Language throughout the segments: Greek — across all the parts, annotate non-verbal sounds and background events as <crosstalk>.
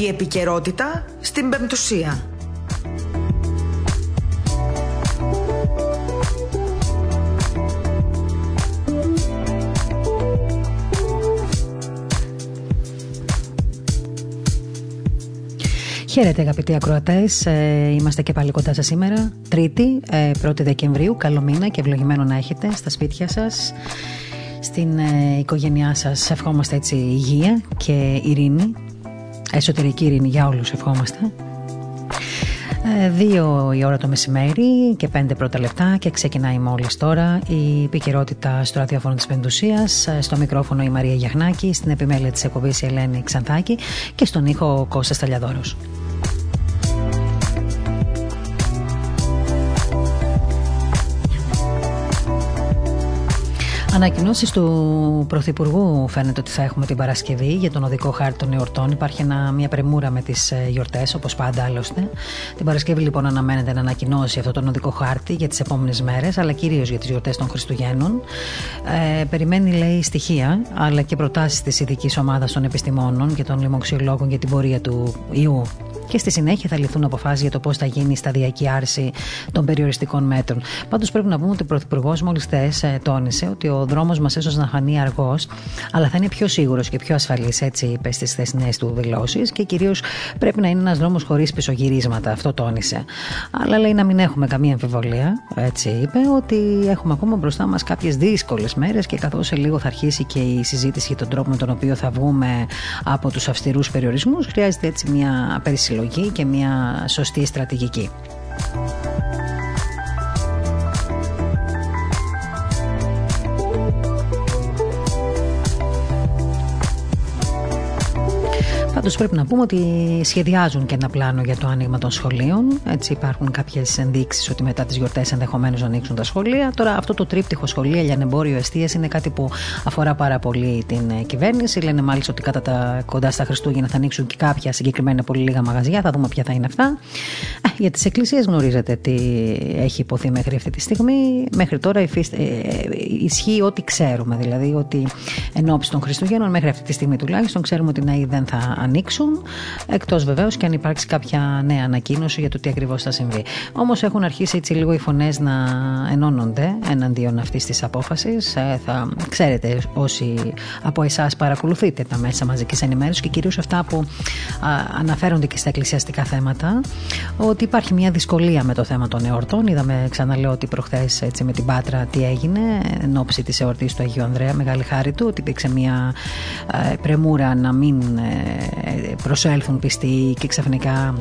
Η επικαιρότητα στην πεμπτουσία. Χαίρετε αγαπητοί ακροατές, ε, είμαστε και πάλι κοντά σας σήμερα, Τρίτη, 1η ε, Δεκεμβρίου, καλό μήνα και ευλογημένο να έχετε στα σπίτια σας, στην ε, οικογένειά σας. Ευχόμαστε έτσι υγεία και ειρήνη, εσωτερική ειρήνη για όλους ευχόμαστε. Δύο η ώρα το μεσημέρι και πέντε πρώτα λεπτά και ξεκινάει μόλις τώρα η επικαιρότητα στο ραδιόφωνο της Πεντουσίας, στο μικρόφωνο η Μαρία Γιαχνάκη, στην επιμέλεια της εκπομπής η Ελένη Ξανθάκη και στον ήχο ο Κώστας Ταλιαδόρος. Ανακοινώσεις του Πρωθυπουργού φαίνεται ότι θα έχουμε την Παρασκευή για τον οδικό χάρτη των εορτών. Υπάρχει ένα, μια πρεμούρα με τις ε, γιορτές, όπως πάντα άλλωστε. Την Παρασκευή λοιπόν αναμένεται να ανακοινώσει αυτό τον οδικό χάρτη για τις επόμενες μέρες, αλλά κυρίως για τις γιορτές των Χριστουγέννων. Ε, περιμένει, λέει, στοιχεία, αλλά και προτάσεις της ειδικής ομάδας των επιστημόνων και των λοιμοξιολόγων για την πορεία του ιού και στη συνέχεια θα ληφθούν αποφάσεις για το πώς θα γίνει η σταδιακή άρση των περιοριστικών μέτρων. Πάντως πρέπει να πούμε ότι ο Πρωθυπουργός μόλις χθες τόνισε ότι ο δρόμος μας ίσως να χανεί αργό, αλλά θα είναι πιο σίγουρος και πιο ασφαλής, έτσι είπε στις θεσινέ του δηλώσεις και κυρίως πρέπει να είναι ένας δρόμος χωρίς πισωγυρίσματα. Αυτό τόνισε. Αλλά λέει να μην έχουμε καμία αμφιβολία, έτσι είπε, ότι έχουμε ακόμα μπροστά μας κάποιες δύσκολες μέρες και καθώς σε λίγο θα αρχίσει και η συζήτηση για τον τρόπο με τον οποίο θα βγούμε από τους αυστηρούς περιορισμούς, χρειάζεται έτσι μια περισυλλογή και μια σωστή στρατηγική. Πάντως πρέπει να πούμε ότι σχεδιάζουν και ένα πλάνο για το άνοιγμα των σχολείων. Έτσι υπάρχουν κάποιες ενδείξεις ότι μετά τις γιορτές ενδεχομένως να ανοίξουν τα σχολεία. Τώρα αυτό το τρίπτυχο σχολεία, λιανεμπόριο, εστία είναι κάτι που αφορά πάρα πολύ την ε, κυβέρνηση. Λένε μάλιστα ότι κατά τα κοντά στα Χριστούγεννα θα ανοίξουν και κάποια συγκεκριμένα πολύ λίγα μαγαζιά. Θα δούμε ποια θα είναι αυτά. Ε, για τις εκκλησίες γνωρίζετε τι έχει υποθεί μέχρι αυτή τη στιγμή. Μέχρι τώρα ε, ισχύει ό,τι ξέρουμε. Δηλαδή ότι εν ώψη των Χριστουγέννων μέχρι αυτή τη στιγμή τουλάχιστον ξέρουμε ότι η δεν θα ανοίξουν, εκτός βεβαίως και αν υπάρξει κάποια νέα ανακοίνωση για το τι ακριβώς θα συμβεί. Όμως έχουν αρχίσει έτσι λίγο οι φωνές να ενώνονται εναντίον αυτής της απόφασης. Ε, θα ξέρετε όσοι από εσάς παρακολουθείτε τα μέσα μαζικής ενημέρωσης και κυρίως αυτά που αναφέρονται και στα εκκλησιαστικά θέματα, ότι υπάρχει μια δυσκολία με το θέμα των εορτών. Είδαμε, ξαναλέω, ότι προχθές με την Πάτρα τι έγινε εν ώψη της εορτής του Αγίου Ανδρέα, μεγάλη χάρη του, ότι υπήρξε μια ε, πρεμούρα να μην ε, προσέλθουν πιστοί και ξαφνικά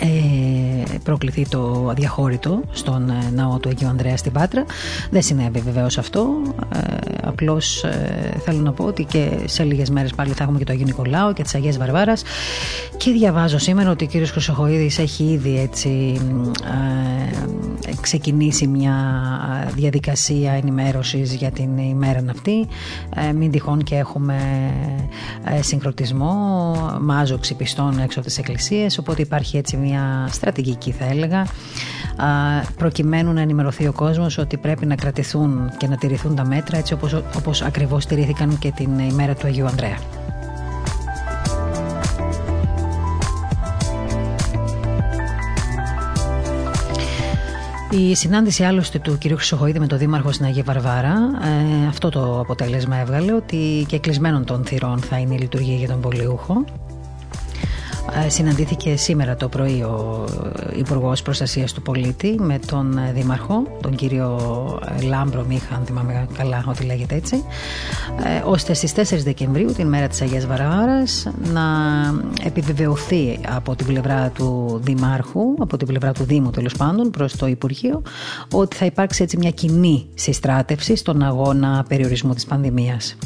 ε, προκληθεί το αδιαχώρητο στον ε, ναό του Αγίου Ανδρέα στην Πάτρα. Δεν συνέβη βεβαίως αυτό. Ε, Απλώς ε, θέλω να πω ότι και σε λίγες μέρες πάλι θα έχουμε και το Αγίου Νικολάου και τις Αγίες Βαρβάρας. Και διαβάζω σήμερα ότι ο κύριος Χρυσοχοίδης έχει ήδη έτσι ε, ξεκινήσει μια διαδικασία ενημέρωσης για την ημέρα αυτή. Ε, μην τυχόν και έχουμε ε, συγκροτισμό, μάζοξη πιστών έξω από τις εκκλησίες. Οπότε υπάρχει έτσι μια μια στρατηγική θα έλεγα προκειμένου να ενημερωθεί ο κόσμος ότι πρέπει να κρατηθούν και να τηρηθούν τα μέτρα έτσι όπως, όπως ακριβώς τηρήθηκαν και την ημέρα του Αγίου Ανδρέα. Η συνάντηση άλλωστε του κ. Χρυσοχοίδη με τον Δήμαρχο στην Αγία Βαρβάρα ε, αυτό το αποτέλεσμα έβγαλε ότι και κλεισμένων των θυρών θα είναι η λειτουργία για τον πολιούχο ε, συναντήθηκε σήμερα το πρωί ο Υπουργός Προστασίας του Πολίτη με τον Δήμαρχο, τον κύριο Λάμπρο Μίχα, αν θυμάμαι καλά ότι λέγεται έτσι, ε, ώστε στις 4 Δεκεμβρίου, την μέρα της Αγίας Βαρβάρας, να επιβεβαιωθεί από την πλευρά του Δημάρχου, από την πλευρά του Δήμου τέλος πάντων, προς το Υπουργείο, ότι θα υπάρξει έτσι μια κοινή συστράτευση στον αγώνα περιορισμού της πανδημίας.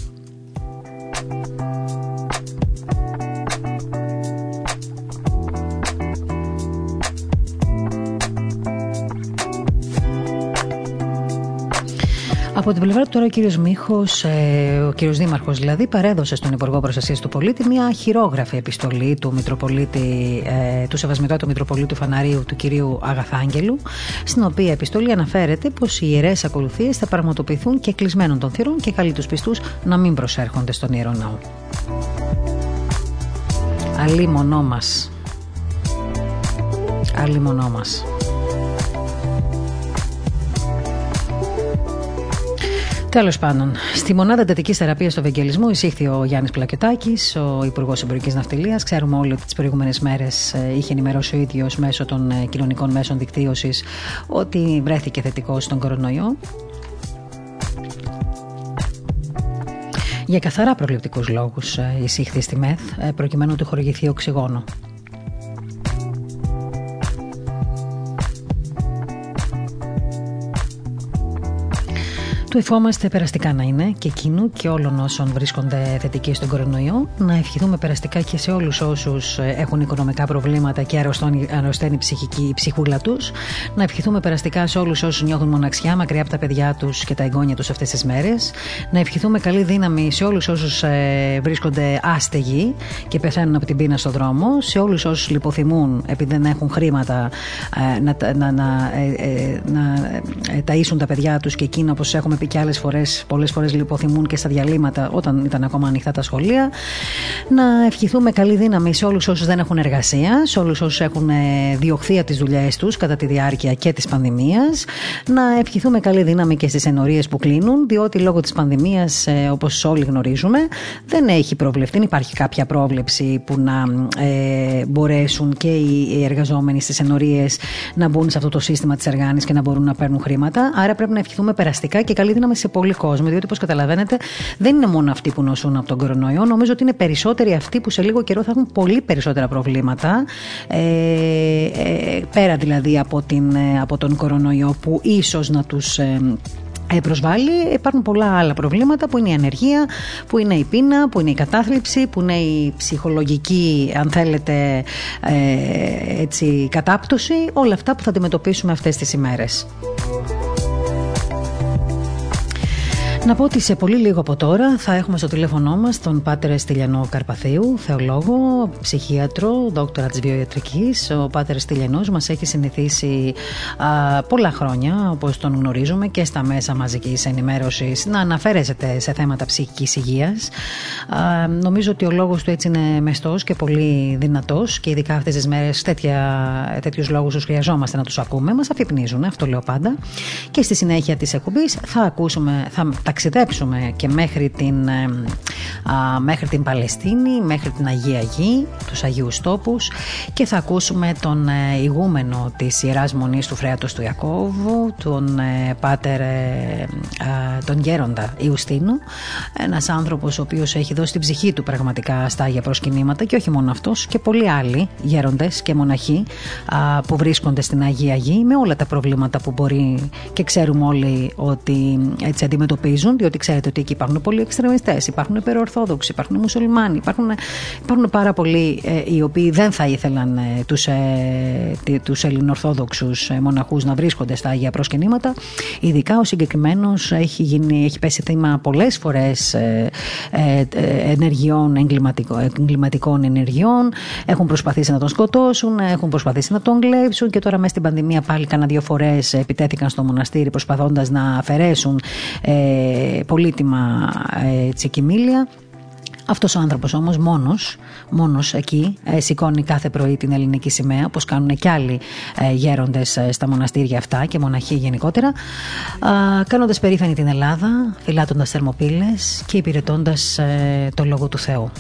Από την πλευρά του τώρα ο κύριος Μίχος, ε, ο κύριος Δήμαρχος δηλαδή, παρέδωσε στον Υπουργό Προστασίας του Πολίτη μια χειρόγραφη επιστολή του, Μητροπολίτη, ε, του Σεβασμιτάτου Μητροπολίτου Φαναρίου του κυρίου Αγαθάγγελου, στην οποία επιστολή αναφέρεται πως οι ιερές ακολουθίες θα πραγματοποιηθούν και κλεισμένων των θυρών και καλεί τους πιστούς να μην προσέρχονται στον ιερό ναό. Αλίμονό μας. Αλίμονό μας. Τέλος πάντων, στη μονάδα εντατικής θεραπείας του Ευαγγελισμού εισήχθη ο Γιάννης Πλακετάκης, ο Υπουργός Εμπορικής Ναυτιλίας. Ξέρουμε όλοι ότι τις προηγούμενες μέρες ε, είχε ενημερώσει ο ίδιος μέσω των ε, κοινωνικών μέσων δικτύωσης ότι βρέθηκε θετικός στον κορονοϊό. Για καθαρά προληπτικούς λόγους ε, εισήχθη στη ΜΕΘ προκειμένου να του χορηγηθεί οξυγόνο. Του ευχόμαστε περαστικά να είναι και εκείνου και όλων όσων βρίσκονται θετικοί στον κορονοϊό. Να ευχηθούμε περαστικά και σε όλους όσους έχουν οικονομικά προβλήματα και αρρωσταίνει η ψυχική η ψυχούλα τους. Να ευχηθούμε περαστικά σε όλους όσους νιώθουν μοναξιά μακριά από τα παιδιά τους και τα εγγόνια τους αυτές τις μέρες. Να ευχηθούμε καλή δύναμη σε όλους όσους ε, βρίσκονται άστεγοι και πεθαίνουν από την πείνα στον δρόμο. Σε όλους όσους λιποθυμούν επειδή δεν έχουν χρήματα ε, να, να, να, ε, να ταΐσουν τα παιδιά τους και εκείνο όπως έχουμε πει και άλλες φορές, πολλές φορές λιποθυμούν και στα διαλύματα όταν ήταν ακόμα ανοιχτά τα σχολεία. Να ευχηθούμε καλή δύναμη σε όλους όσους δεν έχουν εργασία, σε όλους όσους έχουν ε, διωχθεί από τις δουλειές τους κατά τη διάρκεια και της πανδημίας. Να ευχηθούμε καλή δύναμη και στις ενορίες που κλείνουν, διότι λόγω της πανδημίας, ε, όπως όλοι γνωρίζουμε, δεν έχει προβλεφθεί, δεν υπάρχει κάποια πρόβλεψη που να ε, μπορέσουν και οι εργαζόμενοι στις ενορίες να μπουν σε αυτό το σύστημα της εργάνης και να μπορούν να παίρνουν χρήματα. Άρα πρέπει να ευχηθούμε περαστικά και καλή δύναμη σε πολύ κόσμο, διότι όπως καταλαβαίνετε δεν είναι μόνο αυτοί που νοσούν από τον κορονοϊό. Νομίζω ότι είναι περισσότεροι αυτοί που σε λίγο καιρό θα έχουν πολύ περισσότερα προβλήματα. Ε, ε, πέρα δηλαδή από, την, ε, από τον κορονοϊό που ίσως να τους ε, προσβάλλει. Υπάρχουν πολλά άλλα προβλήματα που είναι η ανεργία, που είναι η πείνα, που είναι η κατάθλιψη, που είναι η ψυχολογική, αν θέλετε, έτσι, κατάπτωση. Όλα αυτά που θα αντιμετωπίσουμε αυτές τις ημέρες. Να πω ότι σε πολύ λίγο από τώρα θα έχουμε στο τηλέφωνό μας τον Πάτερ Στυλιανό Καρπαθίου, θεολόγο, ψυχίατρο, δόκτωρα της βιοιατρικής. Ο Πάτερ Στυλιανός μας έχει συνηθίσει α, πολλά χρόνια, όπως τον γνωρίζουμε, και στα μέσα μαζικής ενημέρωσης να αναφέρεστε σε θέματα ψυχικής υγείας. Νομίζω ότι ο λόγος του έτσι είναι μεστός και πολύ δυνατός και ειδικά αυτές τις μέρες τέτοιους λόγους τους χρειαζόμαστε να τους ακούμε. Μας αφυπνίζουν, αυτό λέω πάντα. Και στη συνέχεια της εκπομπής θα ακούσουμε, θα ταξιδέψουμε και μέχρι την, α, μέχρι την Παλαιστίνη, μέχρι την Αγία Γη, τους Αγίους Τόπους και θα ακούσουμε τον ε, ηγούμενο της Ιεράς Μονής του Φρέατος του Ιακώβου, τον ε, Πάτερ, ε, τον Γέροντα Ιουστίνου, ένας άνθρωπος ο οποίος έχει δώσει την ψυχή του πραγματικά στα Άγια προσκυνήματα και όχι μόνο αυτός και πολλοί άλλοι γέροντες και μοναχοί που βρίσκονται στην Αγία Γη με όλα τα προβλήματα που μπορεί και ξέρουμε όλοι ότι έτσι αντιμετωπίζουν διότι ξέρετε ότι εκεί υπάρχουν πολλοί εξτρεμιστές, υπάρχουν υπερορθόδοξοι, υπάρχουν μουσουλμάνοι, υπάρχουν, υπάρχουν πάρα πολλοί ε, οι οποίοι δεν θα ήθελαν ε, τους ε, τους ελληνορθόδοξου ε, μοναχούς να βρίσκονται στα Άγια προσκυνήματα. Ειδικά ο συγκεκριμένος έχει, έχει πέσει θύμα πολλές φορές ε, ε, ενεργειών, εγκληματικών ενεργειών. Έχουν προσπαθήσει να τον σκοτώσουν, έχουν προσπαθήσει να τον κλέψουν και τώρα μέσα στην πανδημία πάλι κάνα δύο φορές επιτέθηκαν στο μοναστήρι προσπαθώντας να αφαιρέσουν πολύτιμα έτσι, κοιμήλια. Αυτός ο άνθρωπος όμως μόνος, μόνος εκεί ε, σηκώνει κάθε πρωί την ελληνική σημαία όπως κάνουν και άλλοι ε, γέροντες ε, στα μοναστήρια αυτά και μοναχοί γενικότερα ε, κάνοντας περήφανη την Ελλάδα, φυλάτοντας θερμοπύλες και υπηρετώντας ε, το Λόγο του Θεού.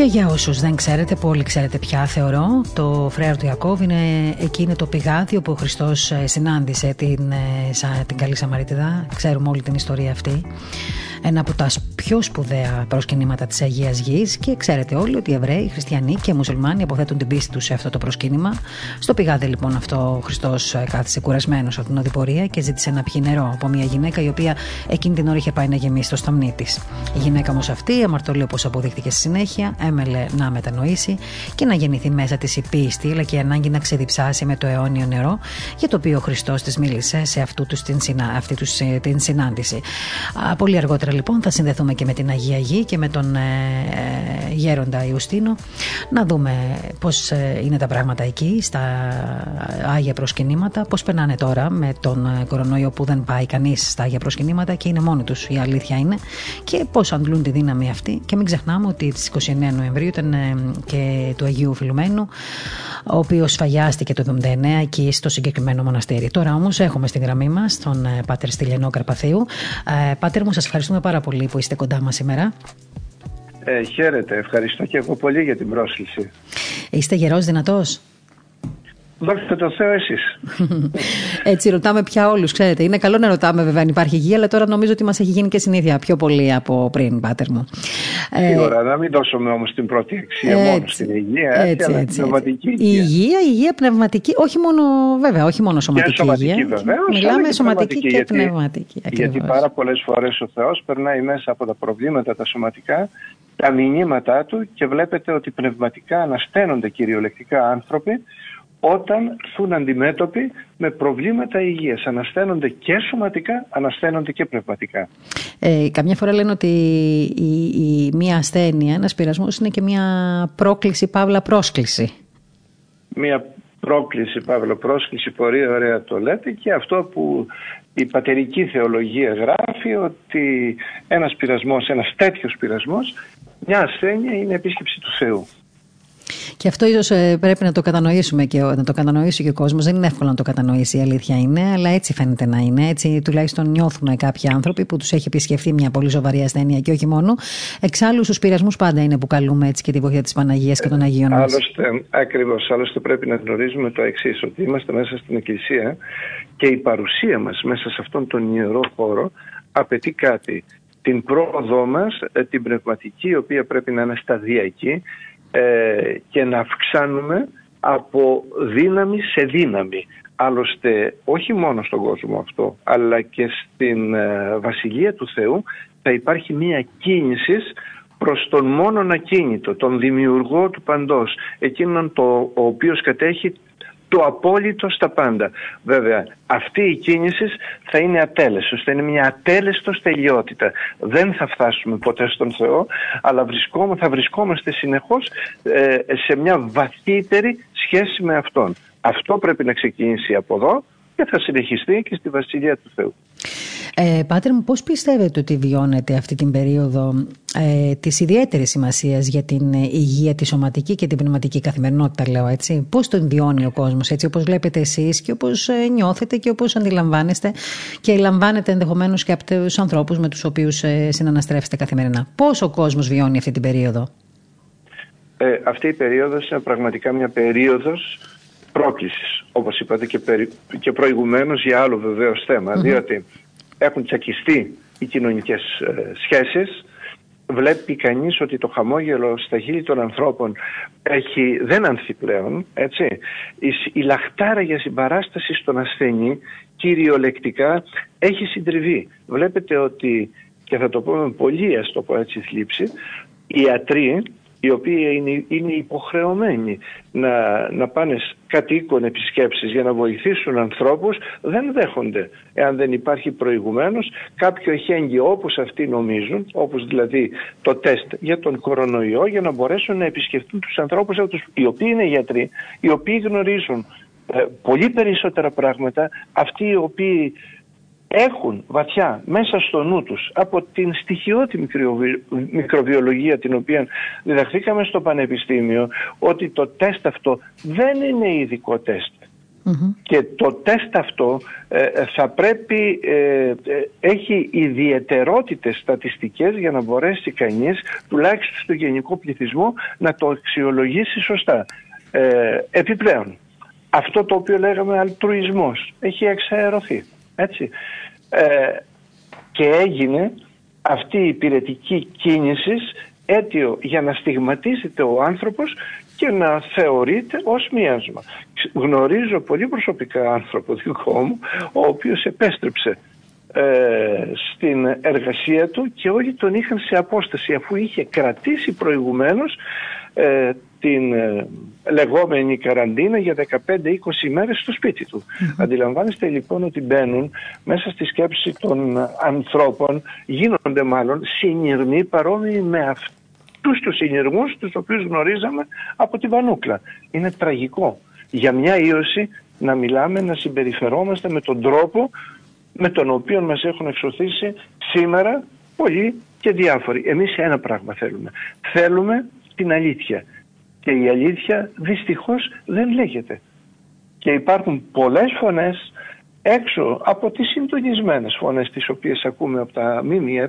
Και για όσους δεν ξέρετε, που όλοι ξέρετε πια θεωρώ, το Φρέαρο του Ιακώβ είναι εκεί είναι το πηγάδι όπου ο Χριστός ε, συνάντησε την, ε, την Καλή Σαμαρίτιδα. Ξέρουμε όλη την ιστορία αυτή ένα από τα πιο σπουδαία προσκυνήματα της Αγίας Γης και ξέρετε όλοι ότι οι Εβραίοι, οι Χριστιανοί και οι Μουσουλμάνοι αποθέτουν την πίστη τους σε αυτό το προσκύνημα. Στο πηγάδι λοιπόν αυτό ο Χριστός ε, κάθισε κουρασμένος από την οδηπορία και ζήτησε να πιει νερό από μια γυναίκα η οποία εκείνη την ώρα είχε πάει να γεμίσει το σταμνί της. Η γυναίκα όμως αυτή, αμαρτωλή όπως αποδείχθηκε στη συνέχεια, έμελε να μετανοήσει και να γεννηθεί μέσα της η πίστη, αλλά και η ανάγκη να ξεδιψάσει με το αιώνιο νερό, για το οποίο ο Χριστός της μίλησε σε αυτού τους την, αυτή τους, ε, την συνάντηση. πολύ αργότερα λοιπόν θα συνδεθούμε και με την Αγία Γη και με τον ε, ε Γέροντα Ιουστίνο να δούμε πώς ε, είναι τα πράγματα εκεί στα Άγια Προσκυνήματα, πώς περνάνε τώρα με τον κορονοϊό που δεν πάει κανείς στα Άγια Προσκυνήματα και είναι μόνοι τους, η αλήθεια είναι, και πώς αντλούν τη δύναμη αυτή. Και μην ξεχνάμε ότι στι 29 Νοεμβρίου ήταν και του Αγίου Φιλουμένου, ο οποίος σφαγιάστηκε το 79 εκεί στο συγκεκριμένο μοναστήρι. Τώρα όμως έχουμε στην γραμμή μας τον ε, Πάτερ Στυλιανό Καρπαθίου. Ε, πάτερ μου, σας ευχαριστούμε πάρα πολύ που είστε κοντά μας σήμερα. Ε, χαίρετε, ευχαριστώ και εγώ πολύ για την πρόσκληση. Είστε γερός δυνατός. Δώστε το Θεό εσείς. Έτσι ρωτάμε πια όλους, ξέρετε. Είναι καλό να ρωτάμε βέβαια αν υπάρχει υγεία, αλλά τώρα νομίζω ότι μας έχει γίνει και συνήθεια πιο πολύ από πριν, πάτερ μου. Σίγουρα, ε, να μην δώσουμε όμως την πρώτη αξία έτσι, μόνο στην υγεία, έτσι, αλλά έτσι, πνευματική υγεία. Η υγεία, η υγεία πνευματική, όχι μόνο, βέβαια, όχι μόνο σωματική, και σωματική υγεία. Βεβαίως, Μιλάμε και σωματική και γιατί, πνευματική. Ακριβώς. Γιατί πάρα πολλές φορές ο Θεός περνάει μέσα από τα προβλήματα τα σωματικά τα μηνύματά του και βλέπετε ότι πνευματικά ανασταίνονται κυριολεκτικά άνθρωποι όταν έρθουν αντιμέτωποι με προβλήματα υγείας. Ανασταίνονται και σωματικά, ανασταίνονται και πνευματικά. Ε, καμιά φορά λένε ότι η, η, μία ασθένεια, ένας πειρασμός είναι και μία πρόκληση, παύλα πρόσκληση. Μία πρόκληση, παύλα πρόσκληση, πολύ ωραία το λέτε και αυτό που η πατερική θεολογία γράφει ότι ένας πειρασμός, ένας τέτοιος πειρασμός, μια ασθένεια είναι επίσκεψη του Θεού. Και αυτό ίσω ε, πρέπει να το κατανοήσουμε και να το κατανοήσει και ο κόσμος. Δεν είναι εύκολο να το κατανοήσει, η αλήθεια είναι, αλλά έτσι φαίνεται να είναι. Έτσι τουλάχιστον νιώθουν κάποιοι άνθρωποι που τους έχει επισκεφθεί μια πολύ σοβαρή ασθένεια και όχι μόνο. Εξάλλου, στους πειρασμούς πάντα είναι που καλούμε έτσι και τη βοήθεια της Παναγίας και των Αγίων μας. Άλλωστε, ακριβώς. Άλλωστε, πρέπει να γνωρίζουμε το εξής, ότι είμαστε μέσα στην Εκκλησία και η παρουσία μας μέσα σε αυτόν τον ιερό χώρο απαιτεί κάτι. Την πρόοδό μας, ε, την πνευματική, η οποία πρέπει να είναι σταδιακή, ε, και να αυξάνουμε από δύναμη σε δύναμη. Άλλωστε όχι μόνο στον κόσμο αυτό αλλά και στην ε, Βασιλεία του Θεού θα υπάρχει μία κίνηση προς τον μόνον ακίνητο, τον δημιουργό του παντός, εκείνον το, ο οποίος κατέχει το απόλυτο στα πάντα. Βέβαια, αυτή η κίνηση θα είναι ατέλεστος, θα είναι μια ατέλεστος τελειότητα. Δεν θα φτάσουμε ποτέ στον Θεό, αλλά βρισκόμαστε, θα βρισκόμαστε συνεχώς ε, σε μια βαθύτερη σχέση με Αυτόν. Αυτό πρέπει να ξεκινήσει από εδώ και θα συνεχιστεί και στη Βασιλεία του Θεού. Ε, πάτερ μου, πώς πιστεύετε ότι βιώνετε αυτή την περίοδο ε, της ιδιαίτερης σημασίας για την ε, υγεία, τη σωματική και την πνευματική καθημερινότητα, λέω έτσι; Πώς τον βιώνει ο κόσμος, έτσι όπως βλέπετε εσείς και όπως ε, νιώθετε και όπως αντιλαμβάνεστε και λαμβάνετε ενδεχομένως και από τους ανθρώπους με τους οποίους ε, συναναστρέφεστε καθημερινά; Πώς ο κόσμος βιώνει αυτή την περίοδο; Ε, αυτή η περίοδος είναι πραγματικά μια περίοδος πρόκλησης, όπως είπατε και, περι... και προηγουμένως για άλλο βεβαίως διότι έχουν τσακιστεί οι κοινωνικές ε, σχέσεις, βλέπει κανείς ότι το χαμόγελο στα χείλη των ανθρώπων έχει, δεν ανθεί πλέον, έτσι. Η, η λαχτάρα για συμπαράσταση στον ασθενή κυριολεκτικά έχει συντριβεί. Βλέπετε ότι, και θα το πούμε πολύ ας το πω έτσι θλίψη, οι ιατροί οι οποίοι είναι, είναι υποχρεωμένοι να, να πάνε κατοίκων επισκέψεις για να βοηθήσουν ανθρώπους δεν δέχονται. Εάν δεν υπάρχει προηγουμένως κάποιο εχέγγυο όπως αυτοί νομίζουν όπως δηλαδή το τεστ για τον κορονοϊό για να μπορέσουν να επισκεφτούν τους ανθρώπους αυτούς, οι οποίοι είναι γιατροί, οι οποίοι γνωρίζουν ε, πολύ περισσότερα πράγματα αυτοί οι οποίοι έχουν βαθιά μέσα στο νου τους από την στοιχειώτη μικροβιολογία την οποία διδαχθήκαμε στο Πανεπιστήμιο ότι το τεστ αυτό δεν είναι ειδικό τεστ. Και το τεστ αυτό ε, θα πρέπει, ε, ε, έχει ιδιαιτερότητες στατιστικές για να μπορέσει κανείς, τουλάχιστον στο γενικό πληθυσμό, να το αξιολογήσει σωστά. επιπλέον, αυτό το οποίο λέγαμε αλτρουισμός έχει εξαερωθεί. Έτσι. Ε, και έγινε αυτή η υπηρετική κίνηση αίτιο για να στιγματίζεται ο άνθρωπος και να θεωρείται ως μίασμα. Γνωρίζω πολύ προσωπικά άνθρωπο δικό μου, ο οποίος επέστρεψε στην εργασία του και όλοι τον είχαν σε απόσταση αφού είχε κρατήσει προηγουμένως την ε, λεγόμενη καραντίνα για 15-20 ημέρες στο σπίτι του. Αντιλαμβάνεστε λοιπόν ότι μπαίνουν μέσα στη σκέψη των ανθρώπων, γίνονται μάλλον συνειρμοί παρόμοιοι με αυτούς τους συνειρμούς τους οποίους γνωρίζαμε από την Βανούκλα. Είναι τραγικό για μια ίωση να μιλάμε, να συμπεριφερόμαστε με τον τρόπο με τον οποίο μας έχουν εξωθήσει σήμερα πολλοί και διάφοροι. Εμείς ένα πράγμα θέλουμε. Θέλουμε την αλήθεια. Και η αλήθεια δυστυχώς δεν λέγεται. Και υπάρχουν πολλές φωνές έξω από τις συντονισμένες φωνές τις οποίες ακούμε από τα ΜΜΕ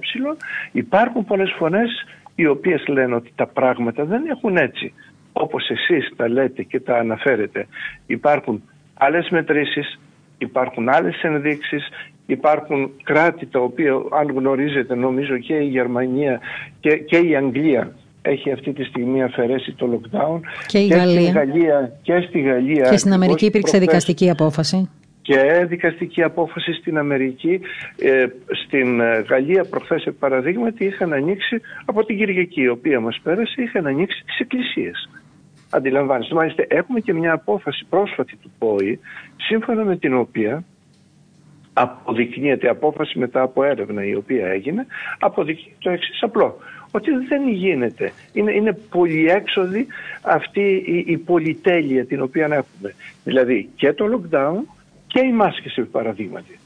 υπάρχουν πολλές φωνές οι οποίες λένε ότι τα πράγματα δεν έχουν έτσι όπως εσείς τα λέτε και τα αναφέρετε. Υπάρχουν άλλες μετρήσεις, υπάρχουν άλλες ενδείξεις, υπάρχουν κράτη τα οποία αν γνωρίζετε νομίζω και η Γερμανία και, και η Αγγλία έχει αυτή τη στιγμή αφαιρέσει το lockdown. Και, η Γαλλία. Στη Γαλλία. Και στη Γαλλία και στην Αμερική υπήρξε δικαστική απόφαση. Και δικαστική απόφαση στην Αμερική. Ε, στην ε, Γαλλία προχθές παραδείγματι είχαν ανοίξει από την Κυριακή η οποία μας πέρασε είχαν ανοίξει τις εκκλησίες. Αντιλαμβάνεστε μάλιστα έχουμε και μια απόφαση πρόσφατη του ΠΟΗ σύμφωνα με την οποία αποδεικνύεται απόφαση μετά από έρευνα η οποία έγινε αποδεικνύεται το εξής απλό ότι δεν γίνεται. Είναι, είναι πολυέξοδη αυτή η, η πολυτέλεια την οποία έχουμε. Δηλαδή και το lockdown και οι μάσκες επί παραδείγματι.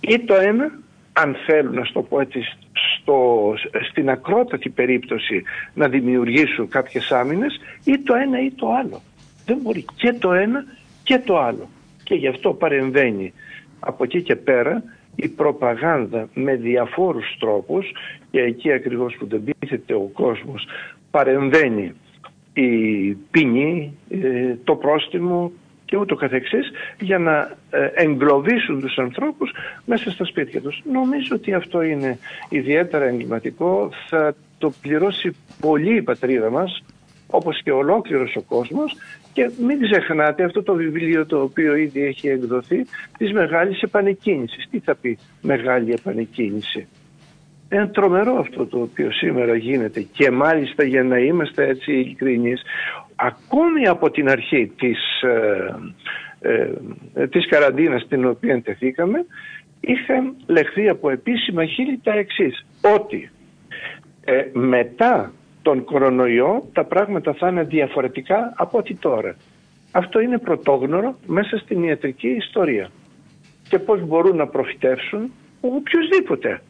Ή το ένα, αν θέλουν να το πω έτσι, στο, στην ακρότατη περίπτωση να δημιουργήσουν κάποιες άμυνες, ή το ένα ή το άλλο. Δεν μπορεί και το ένα και το άλλο. Και γι' αυτό παρεμβαίνει από εκεί και πέρα η προπαγάνδα με διαφόρους τρόπους και εκεί ακριβώς που δεν πείθεται ο κόσμος παρεμβαίνει η ποινή, ε, το πρόστιμο και ούτω καθεξής για να ε, εγκλωβίσουν τους ανθρώπους μέσα στα σπίτια τους. Νομίζω ότι αυτό είναι ιδιαίτερα εγκληματικό, θα το πληρώσει πολύ η πατρίδα μας όπως και ολόκληρος ο κόσμος και μην ξεχνάτε αυτό το βιβλίο το οποίο ήδη έχει εκδοθεί της μεγάλης επανεκκίνησης. Τι θα πει μεγάλη επανεκκίνηση. Είναι τρομερό αυτό το οποίο σήμερα γίνεται και μάλιστα για να είμαστε έτσι ειλικρινείς ακόμη από την αρχή της, ε, ε, της καραντίνας την οποία τεθήκαμε είχαν λεχθεί από επίσημα χείλη τα εξής ότι ε, μετά τον κορονοϊό τα πράγματα θα είναι διαφορετικά από ό,τι τώρα. Αυτό είναι πρωτόγνωρο μέσα στην ιατρική ιστορία. Και πώς μπορούν να προφητεύσουν οποιοδήποτε.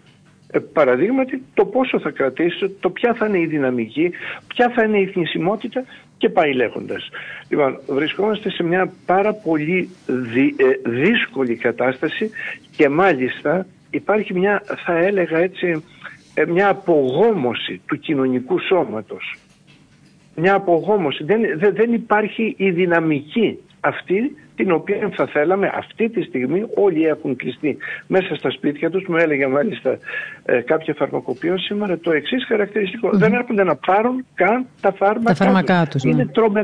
Ε, παραδείγματι το πόσο θα κρατήσει, το ποια θα είναι η δυναμική, ποια θα είναι η θνησιμότητα και πάει λέγοντας. Λοιπόν, βρισκόμαστε σε μια πάρα πολύ ε, δύσκολη κατάσταση και μάλιστα υπάρχει μια θα έλεγα έτσι ε, μια απογόμωση του κοινωνικού σώματος. Μια απογόμωση. Δεν, δεν υπάρχει η δυναμική αυτή την οποία θα θέλαμε αυτή τη στιγμή όλοι έχουν κλειστεί μέσα στα σπίτια τους. Μου έλεγε μάλιστα ε, κάποια φαρμακοποιό σήμερα το εξής Δεν έρχονται να πάρουν καν τα φάρμακα, τα φάρμακά τους. Είναι ναι.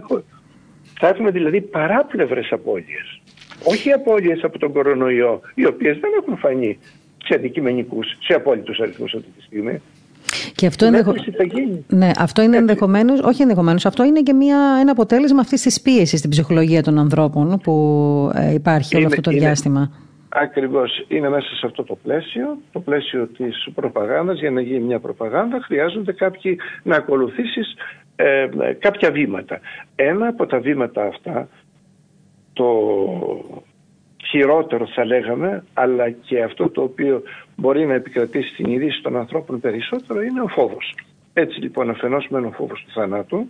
Θα έχουμε δηλαδή παράπλευρες απώλειες. Όχι απώλειες από τον κορονοϊό, οι οποίες δεν έχουν φανεί σε αντικειμενικούς, σε απόλυτους αριθμούς αυτή τη στιγμή. Και αυτό, ενδεχο... ναι, αυτό είναι ενδεχομένω, όχι ενδεχομένως, αυτό είναι και μια, ένα αποτέλεσμα αυτής της πίεσης στην ψυχολογία των ανθρώπων που ε, υπάρχει όλο αυτό το είναι, διάστημα. Ακριβώς. Είναι μέσα σε αυτό το πλαίσιο, το πλαίσιο της προπαγάνδας. Για να γίνει μια προπαγάνδα, χρειάζονται κάποιοι να ακολουθήσεις ε, κάποια βήματα. Ένα από τα βήματα αυτά, το χειρότερο θα λέγαμε, αλλά και αυτό το οποίο μπορεί να επικρατήσει στην ειδήση των ανθρώπων περισσότερο είναι ο φόβος. Έτσι λοιπόν αφενός με ο φόβος του θανάτου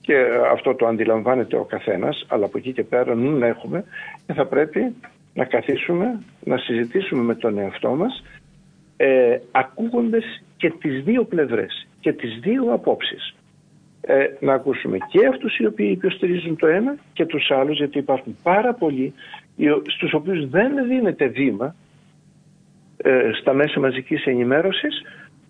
και αυτό το αντιλαμβάνεται ο καθένας, αλλά από εκεί και πέρα νου έχουμε και θα πρέπει να καθίσουμε, να συζητήσουμε με τον εαυτό μας ε, ακούγοντας και τις δύο πλευρές και τις δύο απόψεις. Ε, να ακούσουμε και αυτούς οι οποίοι υποστηρίζουν το ένα και τους άλλους γιατί υπάρχουν πάρα πολλοί στους οποίους δεν δίνεται βήμα ε, στα μέσα μαζικής ενημέρωσης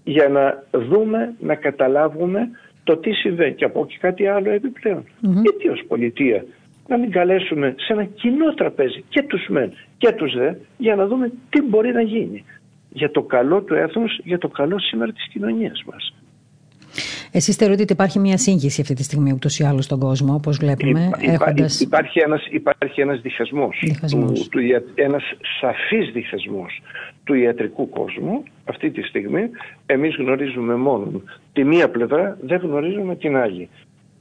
για να δούμε, να καταλάβουμε το τι συμβαίνει και από και κάτι άλλο επιπλέον. Γιατί ως πολιτεία να μην καλέσουμε σε ένα κοινό τραπέζι και τους μεν και τους δε για να δούμε τι μπορεί να γίνει για το καλό του έθνους, για το καλό σήμερα της κοινωνίας μας. Εσείς θεωρείτε ότι υπάρχει μια σύγχυση αυτή τη στιγμή ούτως ή άλλως στον κόσμο, όπως βλέπουμε. Υπά, έχοντας... Υπάρχει ένας, υπάρχει ένας διχασμός, διχασμός. Του, του, ένας σαφής διχασμός του ιατρικού κόσμου. Αυτή τη στιγμή εμείς γνωρίζουμε μόνο τη μία πλευρά, δεν γνωρίζουμε την άλλη.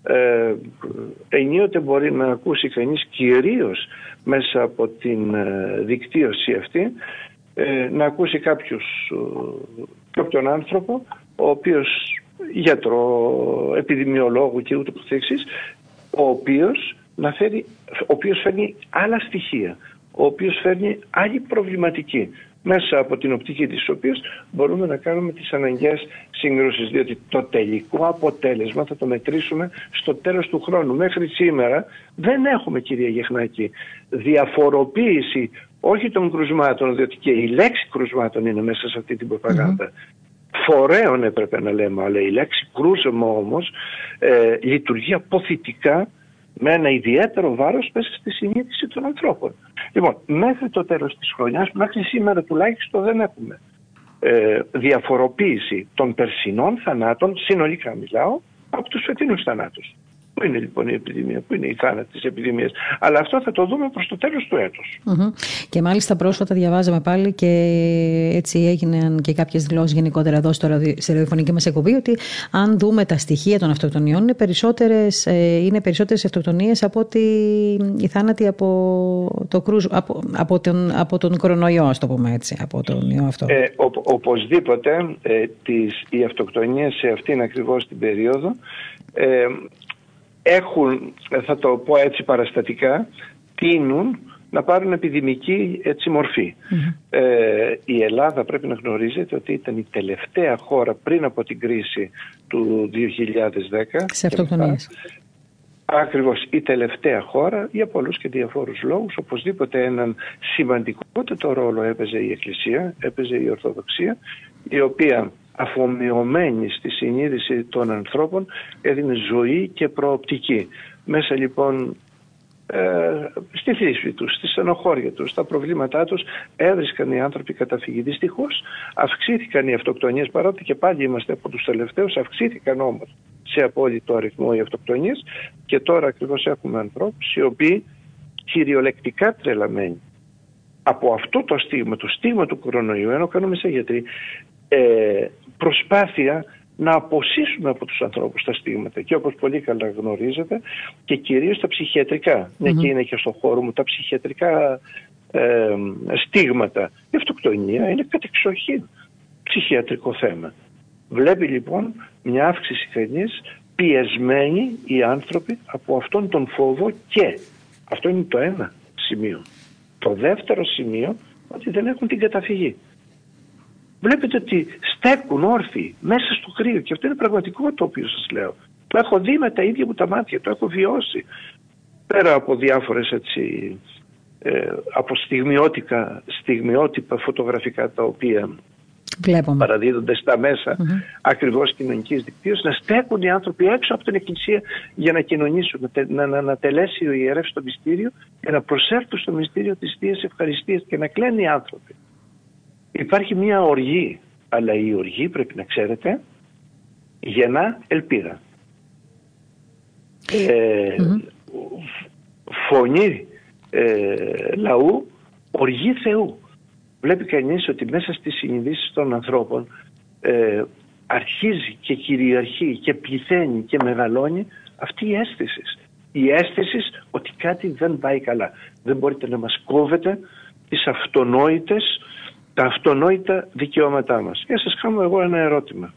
Ε, ενίοτε μπορεί να ακούσει κανείς κυρίως μέσα από την ε, δικτύωση αυτή ε, να ακούσει κάποιους, ε, κάποιον άνθρωπο ο οποίος γιατρό, επιδημιολόγου και ούτω καθεξής, ο οποίος, να φέρει, ο οποίος φέρνει άλλα στοιχεία, ο οποίος φέρνει άλλη προβληματική μέσα από την οπτική της οποίας μπορούμε να κάνουμε τις αναγκαίες συγκρούσεις διότι το τελικό αποτέλεσμα θα το μετρήσουμε στο τέλος του χρόνου. Μέχρι σήμερα δεν έχουμε κυρία Γεχνάκη διαφοροποίηση όχι των κρουσμάτων διότι και η λέξη κρουσμάτων είναι μέσα σε αυτή την προπαγανδα φορέων έπρεπε να λέμε, αλλά η λέξη κρούσμα όμως ε, λειτουργεί αποθητικά με ένα ιδιαίτερο βάρος μέσα στη συνείδηση των ανθρώπων. Λοιπόν, μέχρι το τέλος της χρονιάς, μέχρι σήμερα τουλάχιστον δεν έχουμε ε, διαφοροποίηση των περσινών θανάτων, συνολικά μιλάω, από τους φετινούς θανάτους. Πού είναι λοιπόν η επιδημία, πού είναι η θάνατη της επιδημίας. Αλλά αυτό θα το δούμε προς το τέλος του έτους. Και μάλιστα πρόσφατα διαβάζαμε πάλι και έτσι έγιναν και κάποιες δηλώσεις γενικότερα εδώ στο σε ραδιοφωνική μας εκπομπή ότι αν δούμε τα στοιχεία των αυτοκτονιών είναι περισσότερες ε, είναι περισσότερες αυτοκτονίες από ότι οι θάνατοι από, το κρούζ, από, από, τον, από τον κορονοϊό, ας το πούμε έτσι, από τον ιό αυτό. Ε, ο, οπωσδήποτε ε, τις, οι αυτοκτονίες σε αυτήν ακριβώς την περίοδο ε, έχουν, θα το πω έτσι παραστατικά, τίνουν να πάρουν επιδημική έτσι, Ε, η Ελλάδα πρέπει να γνωρίζετε ότι ήταν η τελευταία χώρα πριν από την κρίση του 2010. Σε αυτοκτονίες. Ακριβώς η τελευταία χώρα για πολλούς και διαφόρους λόγους. Οπωσδήποτε έναν σημαντικότερο ρόλο έπαιζε η Εκκλησία, έπαιζε η Ορθοδοξία, η οποία αφομοιωμένη στη συνείδηση των ανθρώπων έδινε ζωή και προοπτική. Μέσα λοιπόν ε, στη φύση τους, στη στενοχώρια τους, στα προβλήματά τους έβρισκαν οι άνθρωποι καταφυγή. Δυστυχώς αυξήθηκαν οι αυτοκτονίες παρότι και πάλι είμαστε από τους τελευταίους, αυξήθηκαν όμως σε απόλυτο αριθμό οι αυτοκτονίες και τώρα ακριβώς έχουμε ανθρώπους οι οποίοι κυριολεκτικά τρελαμένοι από αυτό το στίγμα, το στίγμα του κορονοϊού, ενώ κάνουμε σε γιατροί, ε, προσπάθεια να αποσύσουμε από τους ανθρώπους τα στίγματα και όπως πολύ καλά γνωρίζετε και κυρίως τα ψυχιατρικά, μια και είναι και στο χώρο μου, τα ψυχιατρικά ε, στίγματα. Η αυτοκτονία είναι κατεξοχήν ψυχιατρικό θέμα. Βλέπει λοιπόν μια αύξηση κανείς πιεσμένοι οι άνθρωποι από αυτόν τον φόβο και αυτό είναι το ένα σημείο. Το δεύτερο σημείο ότι δεν έχουν την καταφυγή βλέπετε ότι στέκουν όρθιοι μέσα στο κρύο και αυτό είναι πραγματικό το οποίο σας λέω. Το έχω δει με τα ίδια μου τα μάτια, το έχω βιώσει. Πέρα από διάφορες έτσι, ε, από στιγμιότυπα, στιγμιότυπα φωτογραφικά τα οποία Βλέπουμε. παραδίδονται στα μέσα mm-hmm. ακριβώς κοινωνικής δικτύωσης να στέκουν οι άνθρωποι έξω από την εκκλησία για να κοινωνήσουν, να, να, να τελέσει ο ιερεύς το μυστήριο και να προσέρθουν στο μυστήριο της Θείας Ευχαριστίας και να κλαίνουν οι άνθρωποι. Υπάρχει μια οργή, αλλά η οργή πρέπει να ξέρετε γεννά ελπίδα. Ε, Φωνή ε, λαού, οργή Θεού. Βλέπει κανείς ότι μέσα στις συνειδήσεις των ανθρώπων ε, αρχίζει και κυριαρχεί και πληθαίνει και μεγαλώνει αυτή η αίσθηση. Η αίσθηση ότι κάτι δεν πάει καλά. Δεν μπορείτε να μας κόβετε τις αυτονόητες τα αυτονόητα δικαιώματά μας. Για σας κάνω εγώ ένα ερώτημα.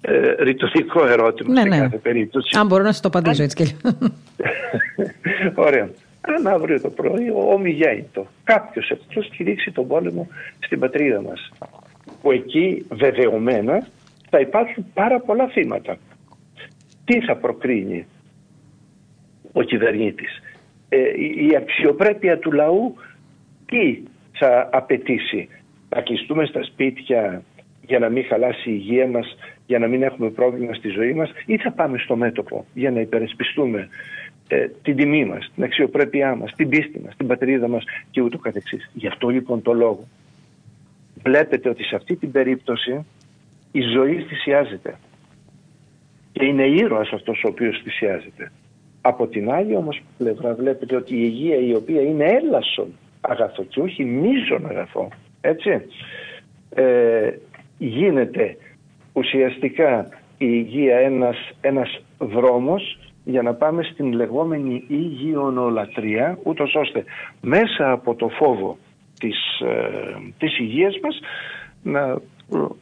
Ε, ρητορικό ερώτημα ναι, σε ναι. κάθε περίπτωση. Αν μπορώ να σας το απαντήσω έτσι και <laughs> Ωραία. Αν αύριο το πρωί ο ομιγέννητο κάποιος εκτός κηρύξει τον πόλεμο στην πατρίδα μας που εκεί βεβαιωμένα θα υπάρξουν πάρα πολλά θύματα. Τι θα προκρίνει ο κυβερνήτης; Ε, η αξιοπρέπεια του λαού τι θα απαιτήσει; Να κλειστούμε στα σπίτια για να μην χαλάσει η υγεία μας, για να μην έχουμε πρόβλημα στη ζωή μας ή θα πάμε στο μέτωπο για να υπερασπιστούμε ε, την τιμή μας, την αξιοπρέπειά μας, την πίστη μας, την πατρίδα μας και ούτω καθεξής. Γι' αυτό λοιπόν το λόγο βλέπετε ότι σε αυτή την περίπτωση η ζωή θυσιάζεται και είναι ήρωας αυτός ο οποίος θυσιάζεται. Από την άλλη όμως πλευρά βλέπετε ότι η υγεία η οποία είναι έλασον αγαθό και όχι μίζον αγαθό, έτσι, ε, γίνεται ουσιαστικά η υγεία ένας, ένας δρόμος για να πάμε στην λεγόμενη υγιονολατρία, ούτως ώστε μέσα από το φόβο της, ε, της υγείας μας να ε,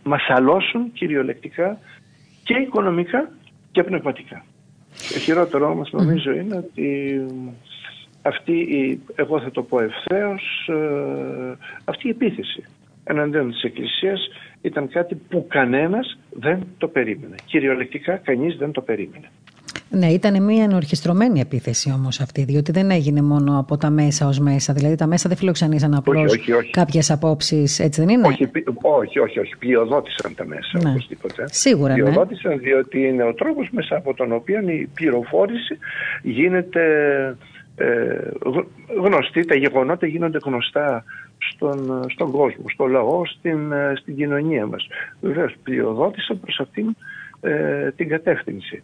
μας αλώσουν κυριολεκτικά και οικονομικά και πνευματικά. Το χειρότερο όμως νομίζω είναι ότι αυτή η, εγώ θα το πω ευθέως, ε, αυτή η επίθεση εναντίον της Εκκλησίας ήταν κάτι που κανένας δεν το περίμενε. Κυριολεκτικά κανείς δεν το περίμενε. Ναι, ήταν μια ενορχιστρωμένη επίθεση όμως αυτή, διότι δεν έγινε μόνο από τα μέσα ως μέσα. Δηλαδή τα μέσα δεν φιλοξενήσαν απλώς κάποιες απόψεις, έτσι δεν είναι; Όχι, όχι, όχι. όχι. Πλειοδότησαν τα μέσα ναι. οπωσδήποτε. Σίγουρα. Ναι. Πλειοδότησαν ναι. διότι είναι ο τρόπος μέσα από τον οποίο η πληροφόρηση γίνεται ε, γνωστή, τα γεγονότα γίνονται γνωστά στον, στον κόσμο, στο λαό, στην, ε, στην κοινωνία μας. Βεβαίως πλειοδότησαν προς αυτήν ε, την κατεύθυνση.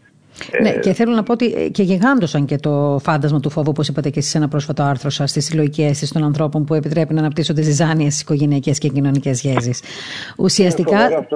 Ναι, και θέλω να πω ότι ε, και γιγάντωσαν και το φάντασμα του φόβου, όπως είπατε και εσείς σε ένα πρόσφατο άρθρο σας, στις συλλογικές αίσθηση των ανθρώπων που επιτρέπει να αναπτύσσονται ζυζάνιες οικογενειακές και κοινωνικές γέζεις. Ουσιαστικά